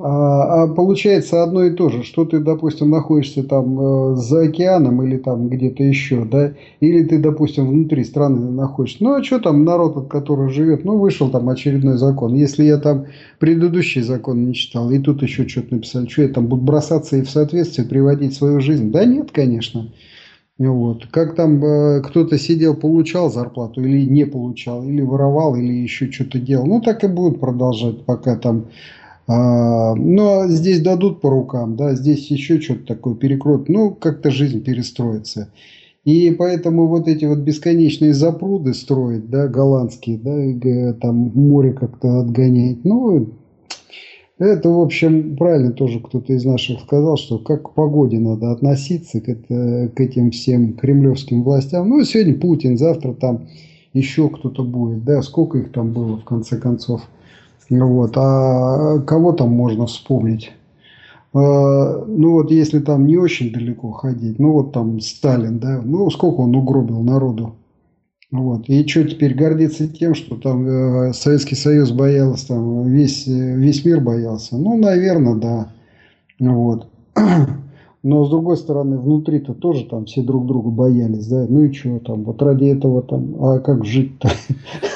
а, а получается одно и то же, что ты, допустим, находишься там э, за океаном или там где-то еще, да, или ты, допустим, внутри страны находишься. Ну, а что там народ, который живет, ну, вышел там очередной закон. Если я там предыдущий закон не читал, и тут еще что-то написали, что я там буду бросаться и в соответствие приводить свою жизнь? Да нет, конечно. Вот. Как там э, кто-то сидел, получал зарплату или не получал, или воровал, или еще что-то делал. Ну, так и будут продолжать, пока там но здесь дадут по рукам, да, здесь еще что-то такое перекроют, ну, как-то жизнь перестроится. И поэтому вот эти вот бесконечные запруды строить, да, голландские, да, там море как-то отгонять, ну, это, в общем, правильно тоже кто-то из наших сказал, что как к погоде надо относиться, к, это, к этим всем кремлевским властям. Ну, сегодня Путин, завтра там еще кто-то будет, да, сколько их там было в конце концов. Вот. А кого там можно вспомнить? А, ну вот если там не очень далеко ходить, ну вот там Сталин, да, ну сколько он угробил народу. Вот. И что теперь гордиться тем, что там э, Советский Союз боялся, там весь, весь мир боялся? Ну, наверное, да. Вот. Но с другой стороны, внутри-то тоже там все друг друга боялись, да. Ну и что там, вот ради этого там, а как жить-то?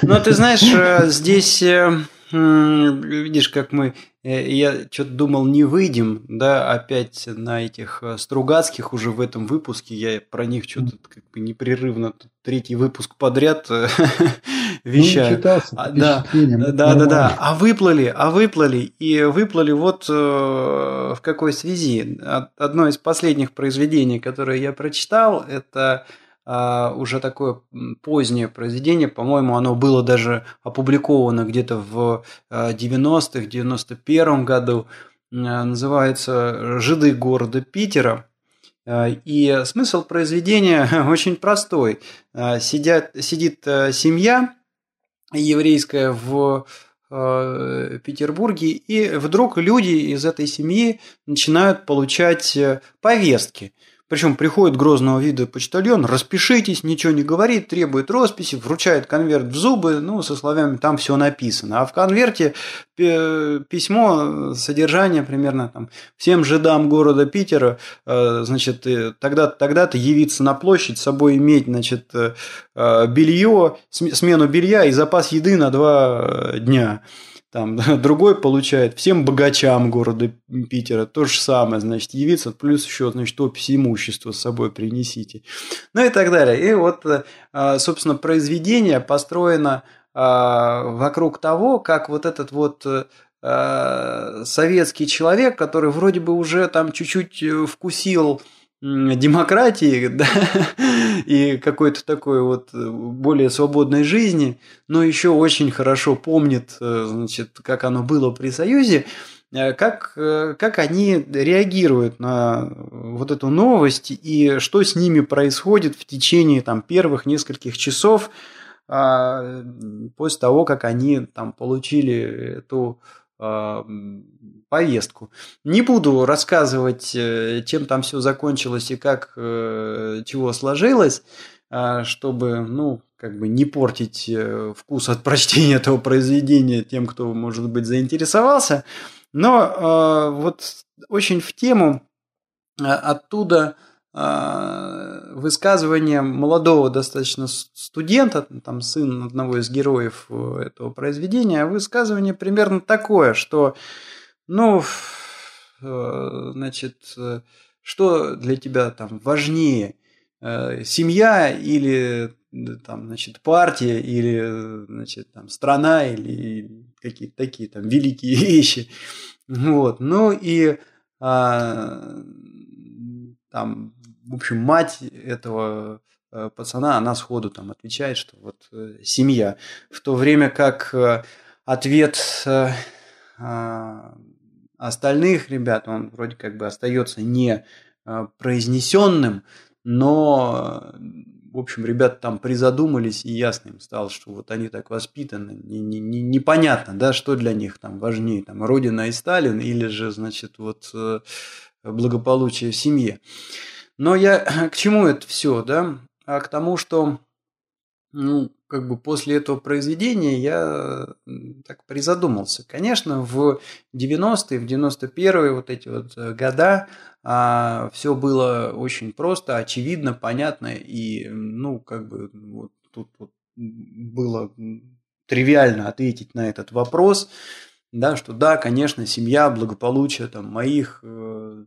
Ну, ты знаешь, э, здесь э, видишь, как мы, э, я что-то думал, не выйдем, да, опять на этих э, Стругацких уже в этом выпуске, я про них что-то как бы непрерывно, третий выпуск подряд э, вещаю. Ну, читался, а, да, да, да, да, да, а выплыли, а выплыли, и выплыли вот в какой связи. Одно из последних произведений, которое я прочитал, это уже такое позднее произведение, по-моему, оно было даже опубликовано где-то в 90-х, а, 91 году, а, называется «Жиды города Питера». И смысл произведения очень простой. Сидят, сидит семья еврейская в Петербурге, и вдруг люди из этой семьи начинают получать повестки – причем приходит грозного вида почтальон, распишитесь, ничего не говорит, требует росписи, вручает конверт в зубы, ну, со словами «там все написано». А в конверте письмо, содержание примерно там «всем жидам города Питера, э, значит, э, тогда-то тогда явиться на площадь, с собой иметь, значит, э, белье, смену белья и запас еды на два дня». Там другой получает всем богачам города Питера то же самое, значит, явиться, плюс еще, значит, опись имущества с собой принесите. Ну и так далее. И вот, э, собственно, произведение построено э, вокруг того, как вот этот вот э, советский человек, который вроде бы уже там чуть-чуть вкусил демократии да, и какой-то такой вот э, более свободной жизни, но еще очень хорошо помнит, э, значит, как оно было при Союзе, э, как, как они реагируют на вот эту новость и что с ними происходит в течение там, первых нескольких часов а, после того, как они там, получили эту повестку. Не буду рассказывать, э, чем там все закончилось и как э, чего сложилось, а, чтобы, ну, как бы не портить э, вкус от прочтения этого произведения тем, кто, может быть, заинтересовался. Но вот очень в тему оттуда э, высказывание молодого достаточно студента, там сын одного из героев этого произведения, высказывание примерно такое, что, ну, значит, что для тебя там важнее, семья или там, значит, партия или, значит, там, страна или какие-то такие там великие вещи. Вот. Ну и а, там, в общем, мать этого э, пацана, она сходу там отвечает, что вот э, семья. В то время как э, ответ а, остальных ребят, он вроде как бы остается не произнесенным, но в общем, ребята там призадумались, и ясно им стало, что вот они так воспитаны, не, не, не, непонятно, да, что для них там важнее, там, Родина и Сталин, или же, значит, вот э, благополучие в семье. Но я к чему это все, да? А к тому, что, ну, как бы после этого произведения я так призадумался. Конечно, в 90-е, в 91-е вот эти вот э, года а, все было очень просто, очевидно, понятно, и, ну, как бы, вот тут вот было тривиально ответить на этот вопрос, да, что да, конечно, семья, благополучие там моих, э,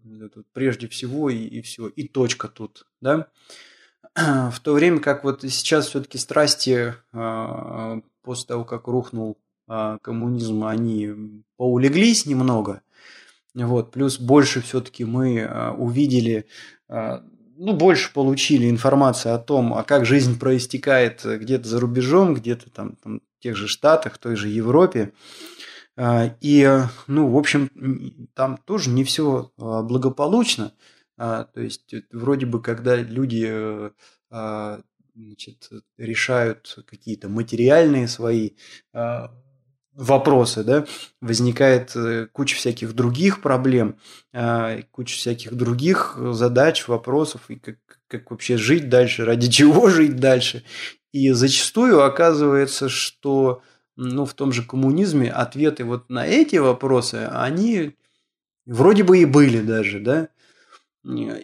прежде всего и, и все, и точка тут, да. В то время как вот сейчас все-таки страсти э, после того, как рухнул э, коммунизм, они поулеглись немного, вот, плюс больше все-таки мы э, увидели, ну, больше получили информации о том, а как жизнь проистекает где-то за рубежом, где-то там, там в тех же Штатах, в той же Европе. И, ну, в общем, там тоже не все благополучно. То есть, вроде бы, когда люди значит, решают какие-то материальные свои вопросы, да, возникает э, куча всяких других проблем, а, куча всяких других задач, вопросов, и как, как вообще жить дальше, ради чего жить дальше. И зачастую оказывается, что ну, в том же коммунизме ответы вот на эти вопросы, они вроде бы и были даже, да,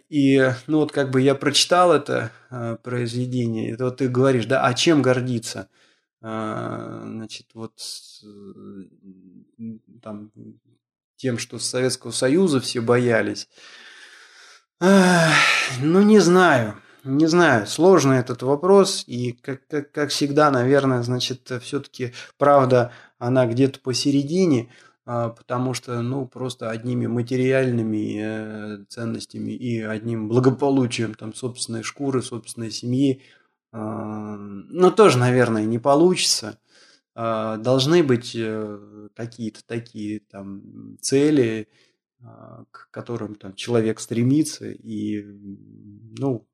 и, ну, вот как бы я прочитал это э, произведение, это вот ты говоришь, да, а чем гордиться – а, значит, вот там тем, что Советского Союза все боялись. Ну, не знаю. Не знаю, сложный этот вопрос, и как, как, как всегда, наверное, значит, все-таки правда, она где-то посередине, потому что, ну, просто одними материальными э, ценностями и одним благополучием там собственной шкуры, собственной семьи ну, тоже, наверное, не получится. А, должны быть э, какие-то такие там цели, а, к которым там человек стремится, и, ну,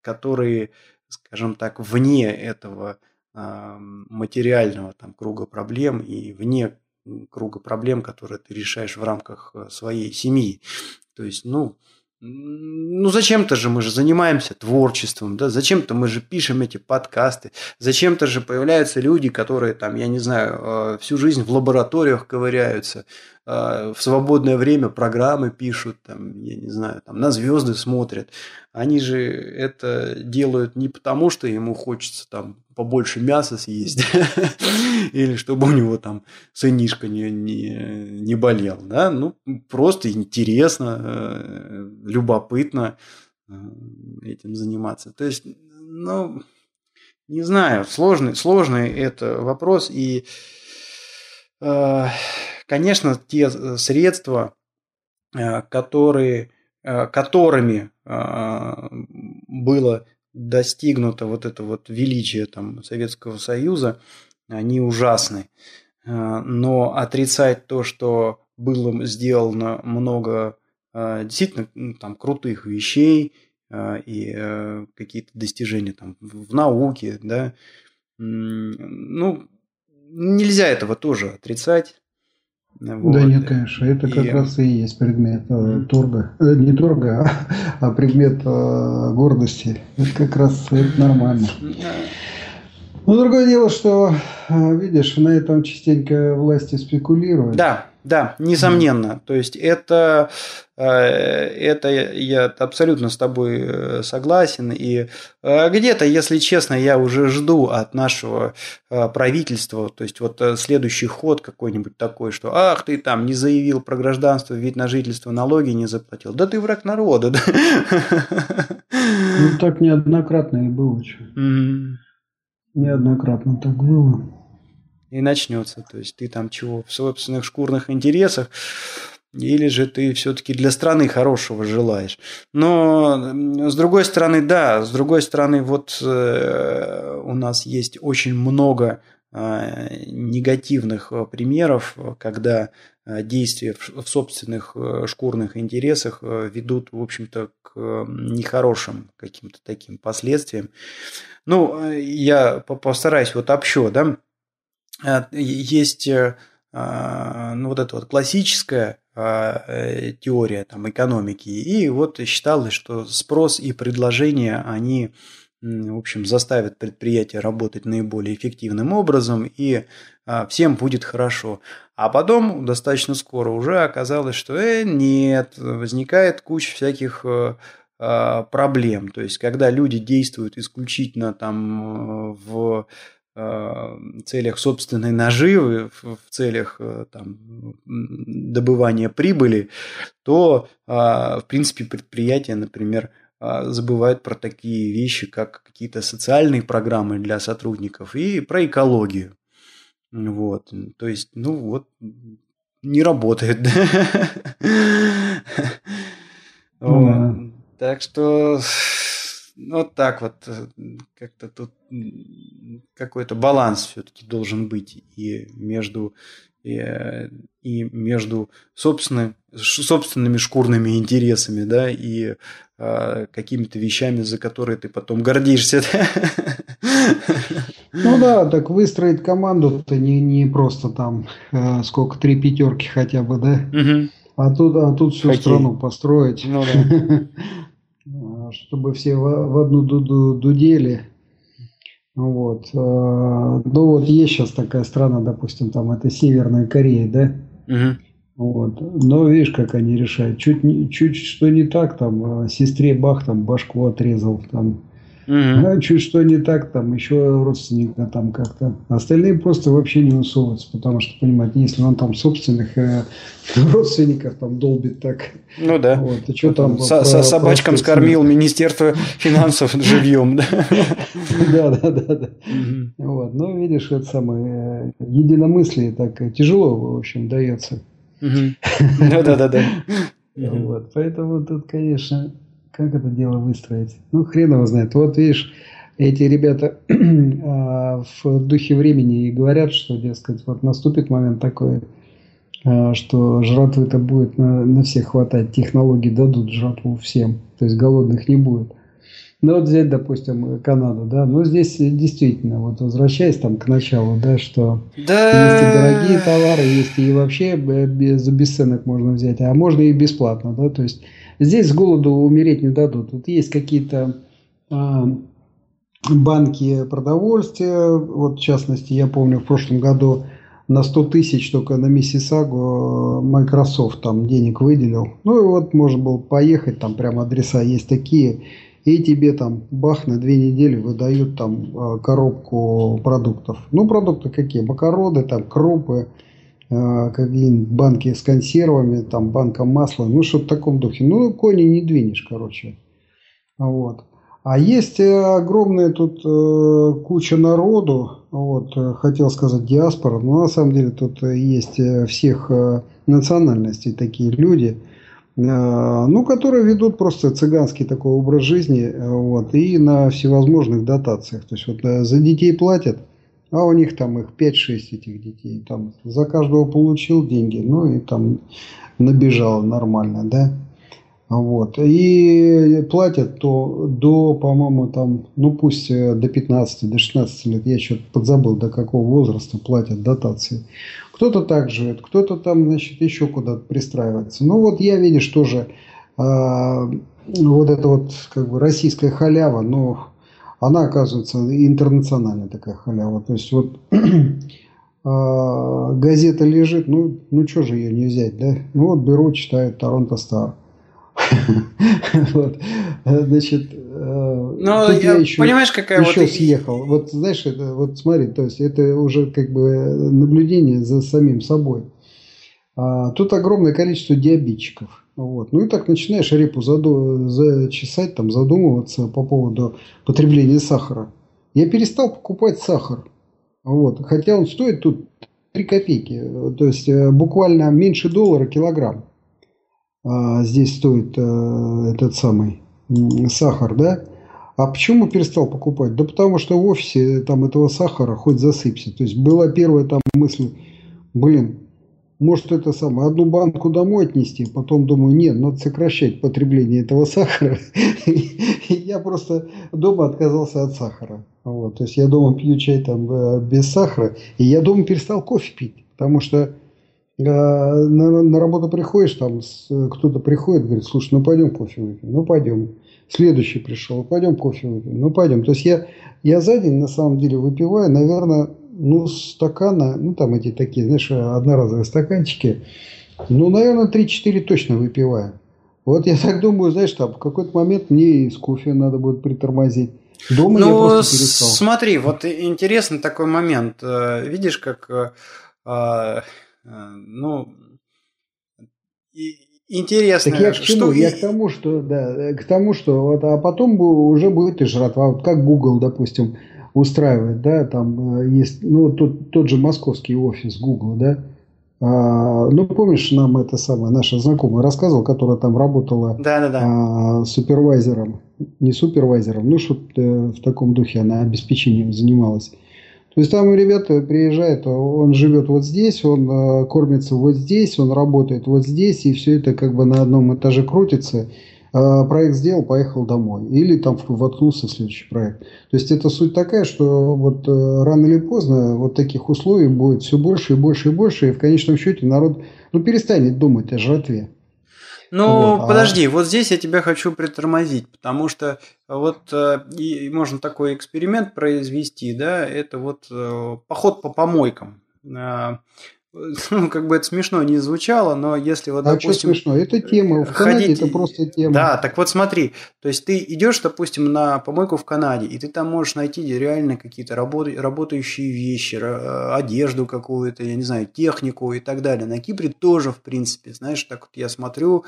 которые, скажем так, вне этого а, материального там круга проблем и вне круга проблем, которые ты решаешь в рамках э, своей семьи. То есть, ну, ну, зачем-то же мы же занимаемся творчеством, да, зачем-то мы же пишем эти подкасты, зачем-то же появляются люди, которые там, я не знаю, э, всю жизнь в лабораториях ковыряются, в свободное время программы пишут, там, я не знаю, там, на звезды смотрят. Они же это делают не потому, что ему хочется там побольше мяса съесть, или чтобы у него там сынишка не, не, не болел, да, ну, просто интересно, э, любопытно э, этим заниматься. То есть, ну, не знаю, сложный, сложный это вопрос, и, э, конечно, те средства, которые, которыми было достигнуто вот это вот величие там, Советского Союза, они ужасны. Э, но отрицать то, что было сделано много э, действительно там крутых вещей э, и какие-то достижения там в науке, да, ну, нельзя этого тоже отрицать. Вот. Да нет, конечно, это и... как раз и есть предмет э, торга, э, не торга, а, а предмет э, гордости. Это как раз это нормально. Ну, другое дело, что, видишь, на этом частенько власти спекулируют. Да, да, несомненно. То есть это, э, это я абсолютно с тобой э, согласен. И э, где-то, если честно, я уже жду от нашего правительства, то есть вот следующий ход какой-нибудь такой, что ах, ты там не заявил про гражданство, вид на жительство, налоги не заплатил. Да ты враг народа. Да? Ну, так неоднократно и было. Что. Неоднократно так было и начнется. То есть ты там чего в собственных шкурных интересах, или же ты все-таки для страны хорошего желаешь. Но с другой стороны, да, с другой стороны, вот э, у нас есть очень много э, негативных э, примеров, когда э, действия в, собственных э, шкурных интересах э, ведут, в общем-то, к нехорошим каким-то таким последствиям. Ну, я постараюсь вот общо, да, Э, есть э, ну, вот эта вот классическая э, теория там, экономики, и вот считалось, что спрос и предложение, они в общем, заставят предприятие работать наиболее эффективным образом, и всем будет хорошо. А потом достаточно скоро уже оказалось, что э, нет, возникает куча всяких проблем. То есть, когда люди действуют исключительно там в Э, целях собственной наживы, в целях э, там, добывания прибыли, то, а, в принципе, предприятия, например, а, забывают про такие вещи, как какие-то социальные программы для сотрудников и про экологию. Вот. То есть, ну вот, не работает. Так что вот так вот э, как-то тут какой-то баланс все-таки должен быть и между и, э, и между собственными, собственными шкурными интересами, да, и э, какими-то вещами, за которые ты потом гордишься. Ну да, так выстроить команду-то не, не просто там э, сколько, три пятерки хотя бы, да? Угу. А тут, а тут всю Хоккей. страну построить. Ну да. чтобы все в, в одну дуду дудели. Вот. Э, ну вот есть сейчас такая страна, допустим, там это Северная Корея, да? Угу. Вот. Но видишь, как они решают. Чуть, чуть что не так, там, сестре Бах там башку отрезал, там, Угу. А чуть что не так, там еще родственника там как-то. Остальные просто вообще не усовываются, потому что, понимаете, если он там собственных э, родственников там долбит так. Ну да. Вот, и что там С, по, собачкам по, скормил Министерство финансов живьем, да? Да, да, да, да. Вот, ну, видишь, это самое э, единомыслие так тяжело, в общем, дается. Да, да, да, да. Вот, поэтому тут, конечно, как это дело выстроить? Ну, хрен его знает. Вот видишь, эти ребята а, в духе времени и говорят, что, дескать, вот наступит момент такой, а, что жратвы-то будет на, на всех хватать, технологии дадут жратву всем, то есть голодных не будет. Ну вот взять, допустим, Канаду, да, ну здесь действительно, вот возвращаясь там к началу, да, что да. есть и дорогие товары, есть и вообще без, за бесценок можно взять, а можно и бесплатно, да, то есть Здесь с голоду умереть не дадут. Вот есть какие-то а, банки продовольствия. Вот, в частности, я помню, в прошлом году на 100 тысяч только на Миссисагу Microsoft там денег выделил. Ну и вот можно было поехать, там прямо адреса есть такие. И тебе там бах на две недели выдают там а, коробку продуктов. Ну продукты какие? Макароны, там крупы, Э, какие-нибудь банки с консервами, там банка масла, ну что в таком духе. Ну, кони не двинешь, короче. Вот. А есть э, огромная тут э, куча народу, вот, э, хотел сказать диаспора, но на самом деле тут есть всех э, национальностей такие люди, э, ну, которые ведут просто цыганский такой образ жизни, вот, и на всевозможных дотациях. То есть вот за детей платят, а у них там их 5-6 этих детей. Там за каждого получил деньги, ну и там набежал нормально, да. Вот. И платят то до, по-моему, там, ну пусть э, до 15, до 16 лет, я что-то подзабыл, до какого возраста платят дотации. Кто-то так живет, кто-то там, значит, еще куда-то пристраивается. Ну вот я, видишь, тоже э, вот это вот как бы российская халява, но она, оказывается, интернациональная такая халява. То есть вот а, газета лежит, ну, ну что же ее не взять, да? Ну вот беру, читаю Торонто Стар. вот. Значит, э, ну, я, еще, понимаешь, какая еще вот... съехал. Вот знаешь, это, вот смотри, то есть это уже как бы наблюдение за самим собой. А, тут огромное количество диабетчиков. Вот. Ну и так начинаешь репу заду... зачесать, там, задумываться по поводу потребления сахара. Я перестал покупать сахар. Вот. Хотя он стоит тут 3 копейки. То есть э, буквально меньше доллара килограмм. А, здесь стоит а, этот самый сахар, да? А почему перестал покупать? Да потому что в офисе там этого сахара хоть засыпься. То есть была первая там мысль, блин, может это самое, одну банку домой отнести, потом думаю, нет, надо сокращать потребление этого сахара. Я просто дома отказался от сахара. Вот, то есть я дома пью чай там э, без сахара, и я дома перестал кофе пить, потому что э, на, на работу приходишь, там кто-то приходит, говорит, слушай, ну пойдем кофе выпьем, ну пойдем. Следующий пришел, пойдем кофе выпьем, ну пойдем. То есть я, я за день на самом деле выпиваю, наверное, ну, стакана, ну, там эти такие, знаешь, одноразовые стаканчики, ну, наверное, 3-4 точно выпиваю. Вот я так думаю, знаешь, там в какой-то момент мне из кофе надо будет притормозить. Дома ну, я просто перестал. смотри, вот интересный такой момент. Э, видишь, как, э, ну, интересно. Так я к чему? Что... Я к тому, что, да, к тому, что, вот, а потом уже будет и жратва. Вот как Google, допустим, устраивает, да, там э, есть, ну, тот, тот же московский офис Google, да, а, ну, помнишь, нам это самое, наша знакомая рассказывала, которая там работала да, да, да. А, супервайзером, не супервайзером, ну, что э, в таком духе она обеспечением занималась. То есть там ребята приезжают, он живет вот здесь, он э, кормится вот здесь, он работает вот здесь, и все это как бы на одном этаже крутится. А, проект сделал, поехал домой. Или там воткнулся в следующий проект. То есть это суть такая, что вот э, рано или поздно вот таких условий будет все больше и больше и больше, и в конечном счете народ ну, перестанет думать о жратве. Ну, вот, а подожди, а... вот здесь я тебя хочу притормозить, потому что вот э, и можно такой эксперимент произвести, да, это вот э, поход по помойкам. ну, как бы это смешно не звучало, но если вот, а допустим... что смешно? Это тема, в Канаде ходить... это просто тема. Да, так вот смотри, то есть ты идешь, допустим, на помойку в Канаде, и ты там можешь найти реально какие-то работ... работающие вещи, одежду какую-то, я не знаю, технику и так далее. На Кипре тоже, в принципе, знаешь, так вот я смотрю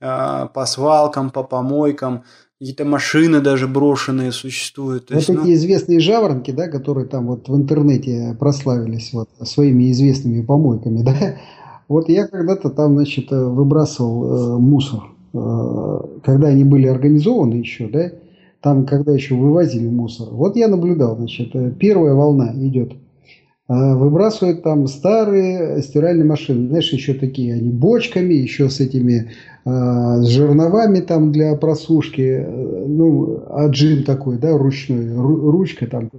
а, по свалкам, по помойкам, какие-то машины даже брошенные существуют. То вот есть, эти ну... известные жаворонки, да, которые там вот в интернете прославились вот своими известными помойками, да, вот я когда-то там, значит, выбрасывал э, мусор, э, когда они были организованы еще, да, там, когда еще вывозили мусор. Вот я наблюдал, значит, э, первая волна идет выбрасывают там старые стиральные машины. Знаешь, еще такие они бочками, еще с этими а, с жерновами там для просушки. Ну, аджин такой, да, ручной, ручка там.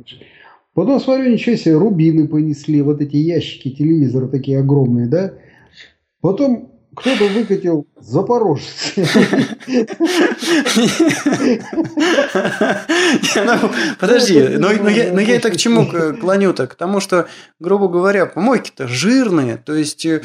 Потом смотрю, ничего себе, рубины понесли, вот эти ящики телевизора такие огромные, да. Потом кто-то выкатил Запорожец. Подожди, но я это к чему клоню-то? К тому, что, грубо говоря, помойки-то жирные, то есть э,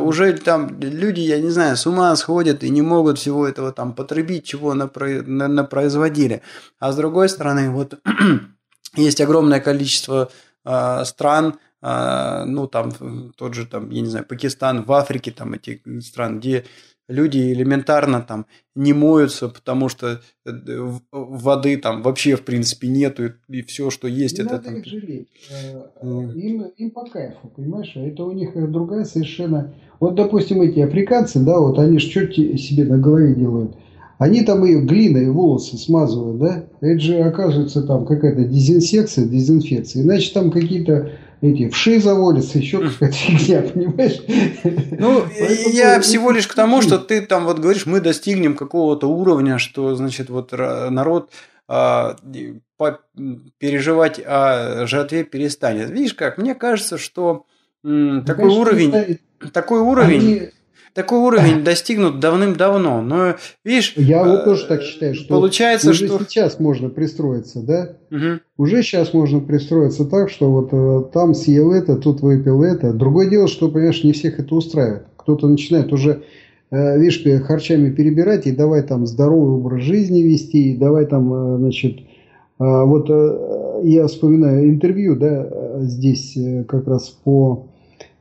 уже там люди, я не знаю, с ума сходят и не могут всего этого там потребить, чего напроизводили. А с другой стороны, вот есть огромное количество э, стран, а, ну, там, тот же, там, я не знаю, Пакистан, в Африке, там, эти страны, где люди элементарно там не моются, потому что э, воды там вообще, в принципе, нету, и все, что есть, не это надо там... их жалеть. Mm. Им, им по кайфу, понимаешь? А это у них другая совершенно... Вот, допустим, эти африканцы, да, вот они что себе на голове делают? Они там и глиной волосы смазывают, да? Это же, оказывается, там какая-то дезинсекция, дезинфекция. Иначе там какие-то эти вши заводятся, еще какая-то фигня, понимаешь? Ну, я всего лишь к тому, что ты там вот говоришь, мы достигнем какого-то уровня, что, значит, вот народ а, переживать о жертве перестанет. Видишь как, мне кажется, что такой уровень, такой уровень такой уровень достигнут давным-давно. Но видишь, я вот тоже так считаю, что получается, уже что сейчас можно пристроиться, да? Угу. Уже сейчас можно пристроиться так, что вот э, там съел это, тут выпил это. Другое дело, что, понимаешь, не всех это устраивает. Кто-то начинает уже э, видишь, харчами перебирать, и давай там здоровый образ жизни вести, и давай там, э, значит, вот я вспоминаю интервью, да, здесь как раз по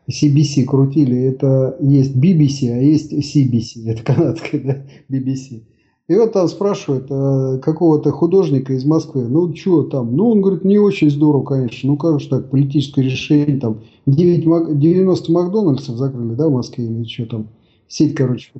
CBC крутили, это есть BBC, а есть CBC, это канадская, да, BBC. И вот там спрашивают а, какого-то художника из Москвы, ну что там, ну он говорит, не очень здорово, конечно, ну как же так, политическое решение, там 9, 90 Макдональдсов закрыли, да, в Москве или что там, сеть, короче.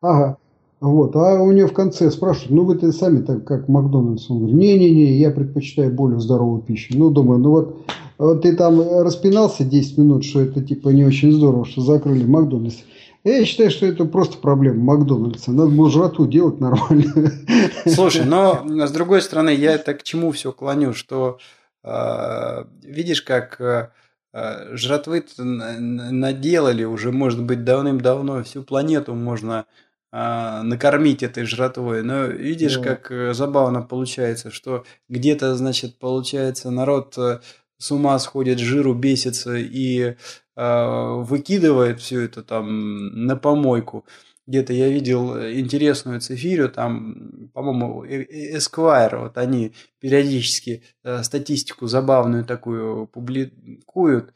Ага, вот, а у нее в конце спрашивают, ну вы-то сами так как Макдональдс, он говорит, не-не-не, я предпочитаю более здоровую пищу. Ну, думаю, ну вот вот ты там распинался 10 минут, что это типа не очень здорово, что закрыли Макдональдс. Я считаю, что это просто проблема Макдональдса. Надо было жратву делать нормально. Слушай, но с другой стороны, я это к чему все клоню, что э, видишь, как э, жратвы наделали уже, может быть, давным-давно всю планету можно э, накормить этой жратвой. Но видишь, да. как забавно получается, что где-то, значит, получается, народ с ума сходит, жиру бесится и э, выкидывает все это там на помойку. Где-то я видел интересную цифирю, там, по-моему, Esquire, вот они периодически э, статистику забавную такую публикуют.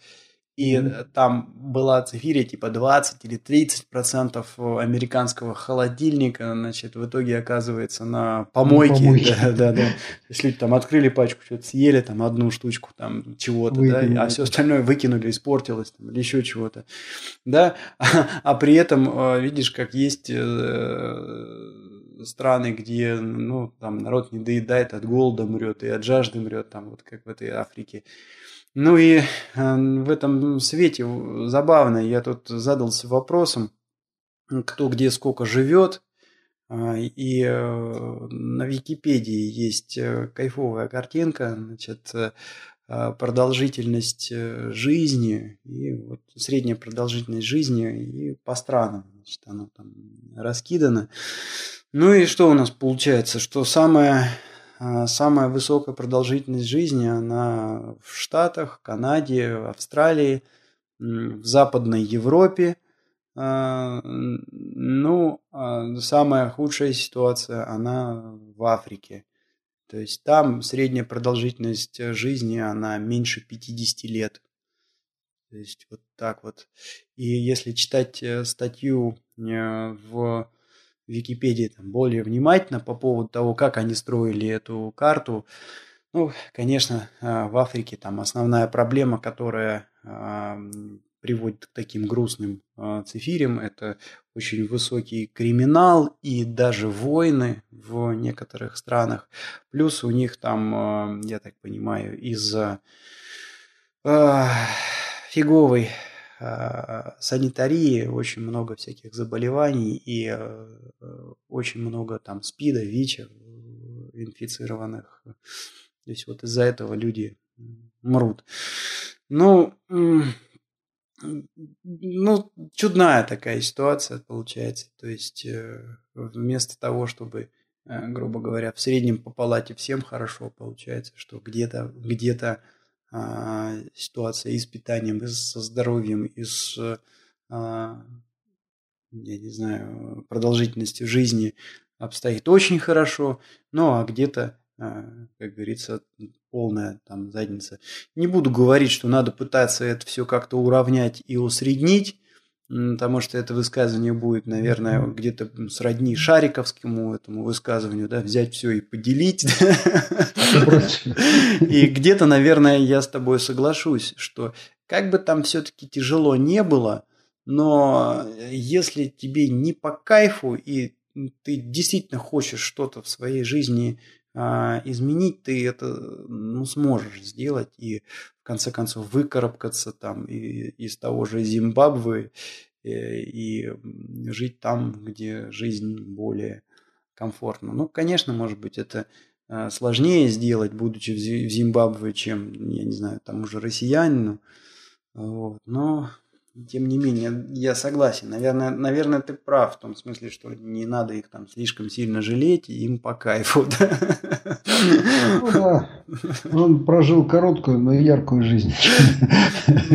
И mm-hmm. там была цифиря типа 20 или 30 процентов американского холодильника, значит, в итоге оказывается на помойке. На помойке. Да, да, да. Если люди там открыли пачку, что-то съели, там одну штучку там чего-то, да, а все остальное выкинули, испортилось там, или еще чего-то. Да, а, а при этом э, видишь, как есть э, страны, где ну, там народ не доедает, от голода мрет и от жажды мрет, там вот как в этой Африке. Ну и э, в этом свете забавно, я тут задался вопросом, кто где сколько живет. А, и э, на Википедии есть э, кайфовая картинка, значит, а, продолжительность жизни и вот средняя продолжительность жизни и по странам, значит, оно там раскидано. Ну и что у нас получается, что самое самая высокая продолжительность жизни, она в Штатах, Канаде, Австралии, в Западной Европе. А, ну, а самая худшая ситуация, она в Африке. То есть там средняя продолжительность жизни, она меньше 50 лет. То есть вот так вот. И если читать э, статью э, в Википедии там более внимательно по поводу того, как они строили эту карту. Ну, конечно, а, в Африке там основная проблема, которая а, приводит к таким грустным а, цифирям, это очень высокий криминал и даже войны в некоторых странах. Плюс у них там, я так понимаю, из-за фиговой Э, санитарии очень много всяких заболеваний и э, очень много там СПИДа, ВИЧа инфицированных. То есть вот из-за этого люди мрут. Ну, ну, чудная такая ситуация получается. То есть э, вместо того, чтобы, грубо говоря, в среднем по палате всем хорошо, получается, что где-то где-то а, ситуация и с питанием, и со здоровьем, и с, а, я не знаю, продолжительностью жизни обстоит очень хорошо, ну а где-то, а, как говорится, полная там задница. Не буду говорить, что надо пытаться это все как-то уравнять и усреднить, потому что это высказывание будет, наверное, где-то сродни Шариковскому этому высказыванию, да, взять все и поделить. И где-то, наверное, я с тобой соглашусь, что как бы там все-таки тяжело не было, но если тебе не по кайфу и ты действительно хочешь что-то в своей жизни а, изменить, ты это ну, сможешь сделать. И в конце концов выкарабкаться там и, из того же Зимбабве и, э, и жить там, где жизнь более комфортна. Ну, конечно, может быть, это а, сложнее сделать, будучи в Зимбабве, чем, я не знаю, там уже россиянину. Вот. Но тем не менее, я согласен. Наверное, наверное, ты прав в том смысле, что не надо их там слишком сильно жалеть, и им по кайфу. Ну да. Он прожил короткую, но яркую жизнь.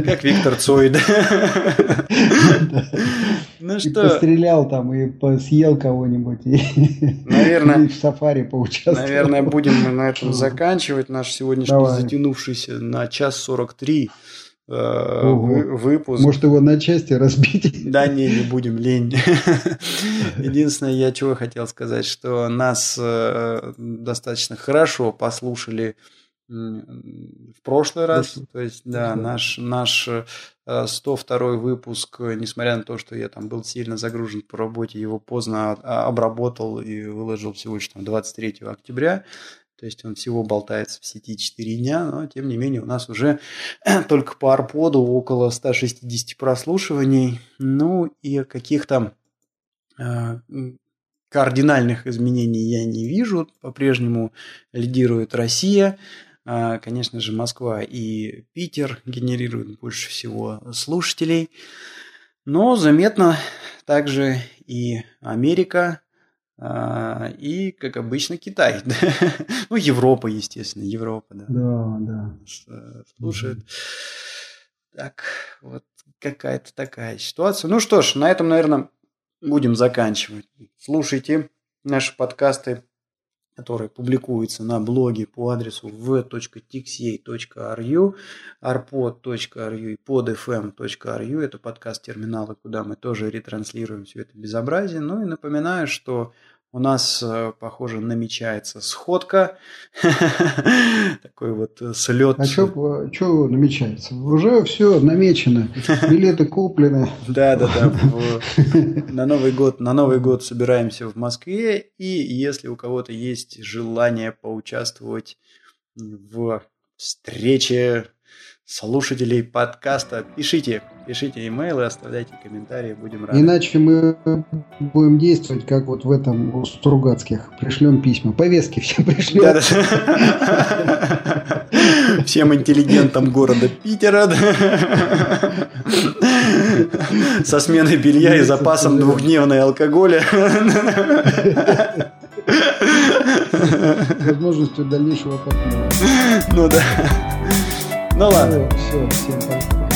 Как Виктор Цой, да? Ну и что? пострелял там, и съел кого-нибудь, и, наверное, и в сафари поучаствовал. Наверное, будем на этом заканчивать наш сегодняшний Давай. затянувшийся на час 43 Э, выпуск. Может его на части разбить? Да, не, не будем, лень. Единственное, я чего хотел сказать, что нас э, достаточно хорошо послушали в прошлый раз. То есть, да, наш, наш 102 э, выпуск, несмотря на то, что я там был сильно загружен по работе, его поздно обработал и выложил всего лишь там 23 октября. То есть он всего болтается в сети 4 дня, но тем не менее у нас уже только по арподу около 160 прослушиваний. Ну и каких-то э, кардинальных изменений я не вижу. По-прежнему лидирует Россия. Э, конечно же, Москва и Питер генерируют больше всего слушателей. Но заметно также и Америка, и, как обычно, Китай. ну, Европа, естественно, Европа, да. Да, да. Слушает. Так, вот какая-то такая ситуация. Ну что ж, на этом, наверное, будем заканчивать. Слушайте наши подкасты, которые публикуются на блоге по адресу v.txa.ru, arpod.ru и podfm.ru. Это подкаст-терминалы, куда мы тоже ретранслируем все это безобразие. Ну и напоминаю, что у нас, э, похоже, намечается сходка. Такой вот э, слет. А что намечается? Уже все намечено. Билеты куплены. Да, да, да. На Новый год, на Новый год собираемся в Москве. И если у кого-то есть желание поучаствовать в встрече слушателей подкаста. Пишите, пишите имейлы, оставляйте комментарии, будем рады. Иначе мы будем действовать, как вот в этом у Стругацких. Пришлем письма. Повестки всем пришлем. Да, да. Всем интеллигентам города Питера. Со сменой белья и запасом двухдневной алкоголя. Возможностью дальнейшего партнера. Ну да. Ну ладно. Все, всем пока.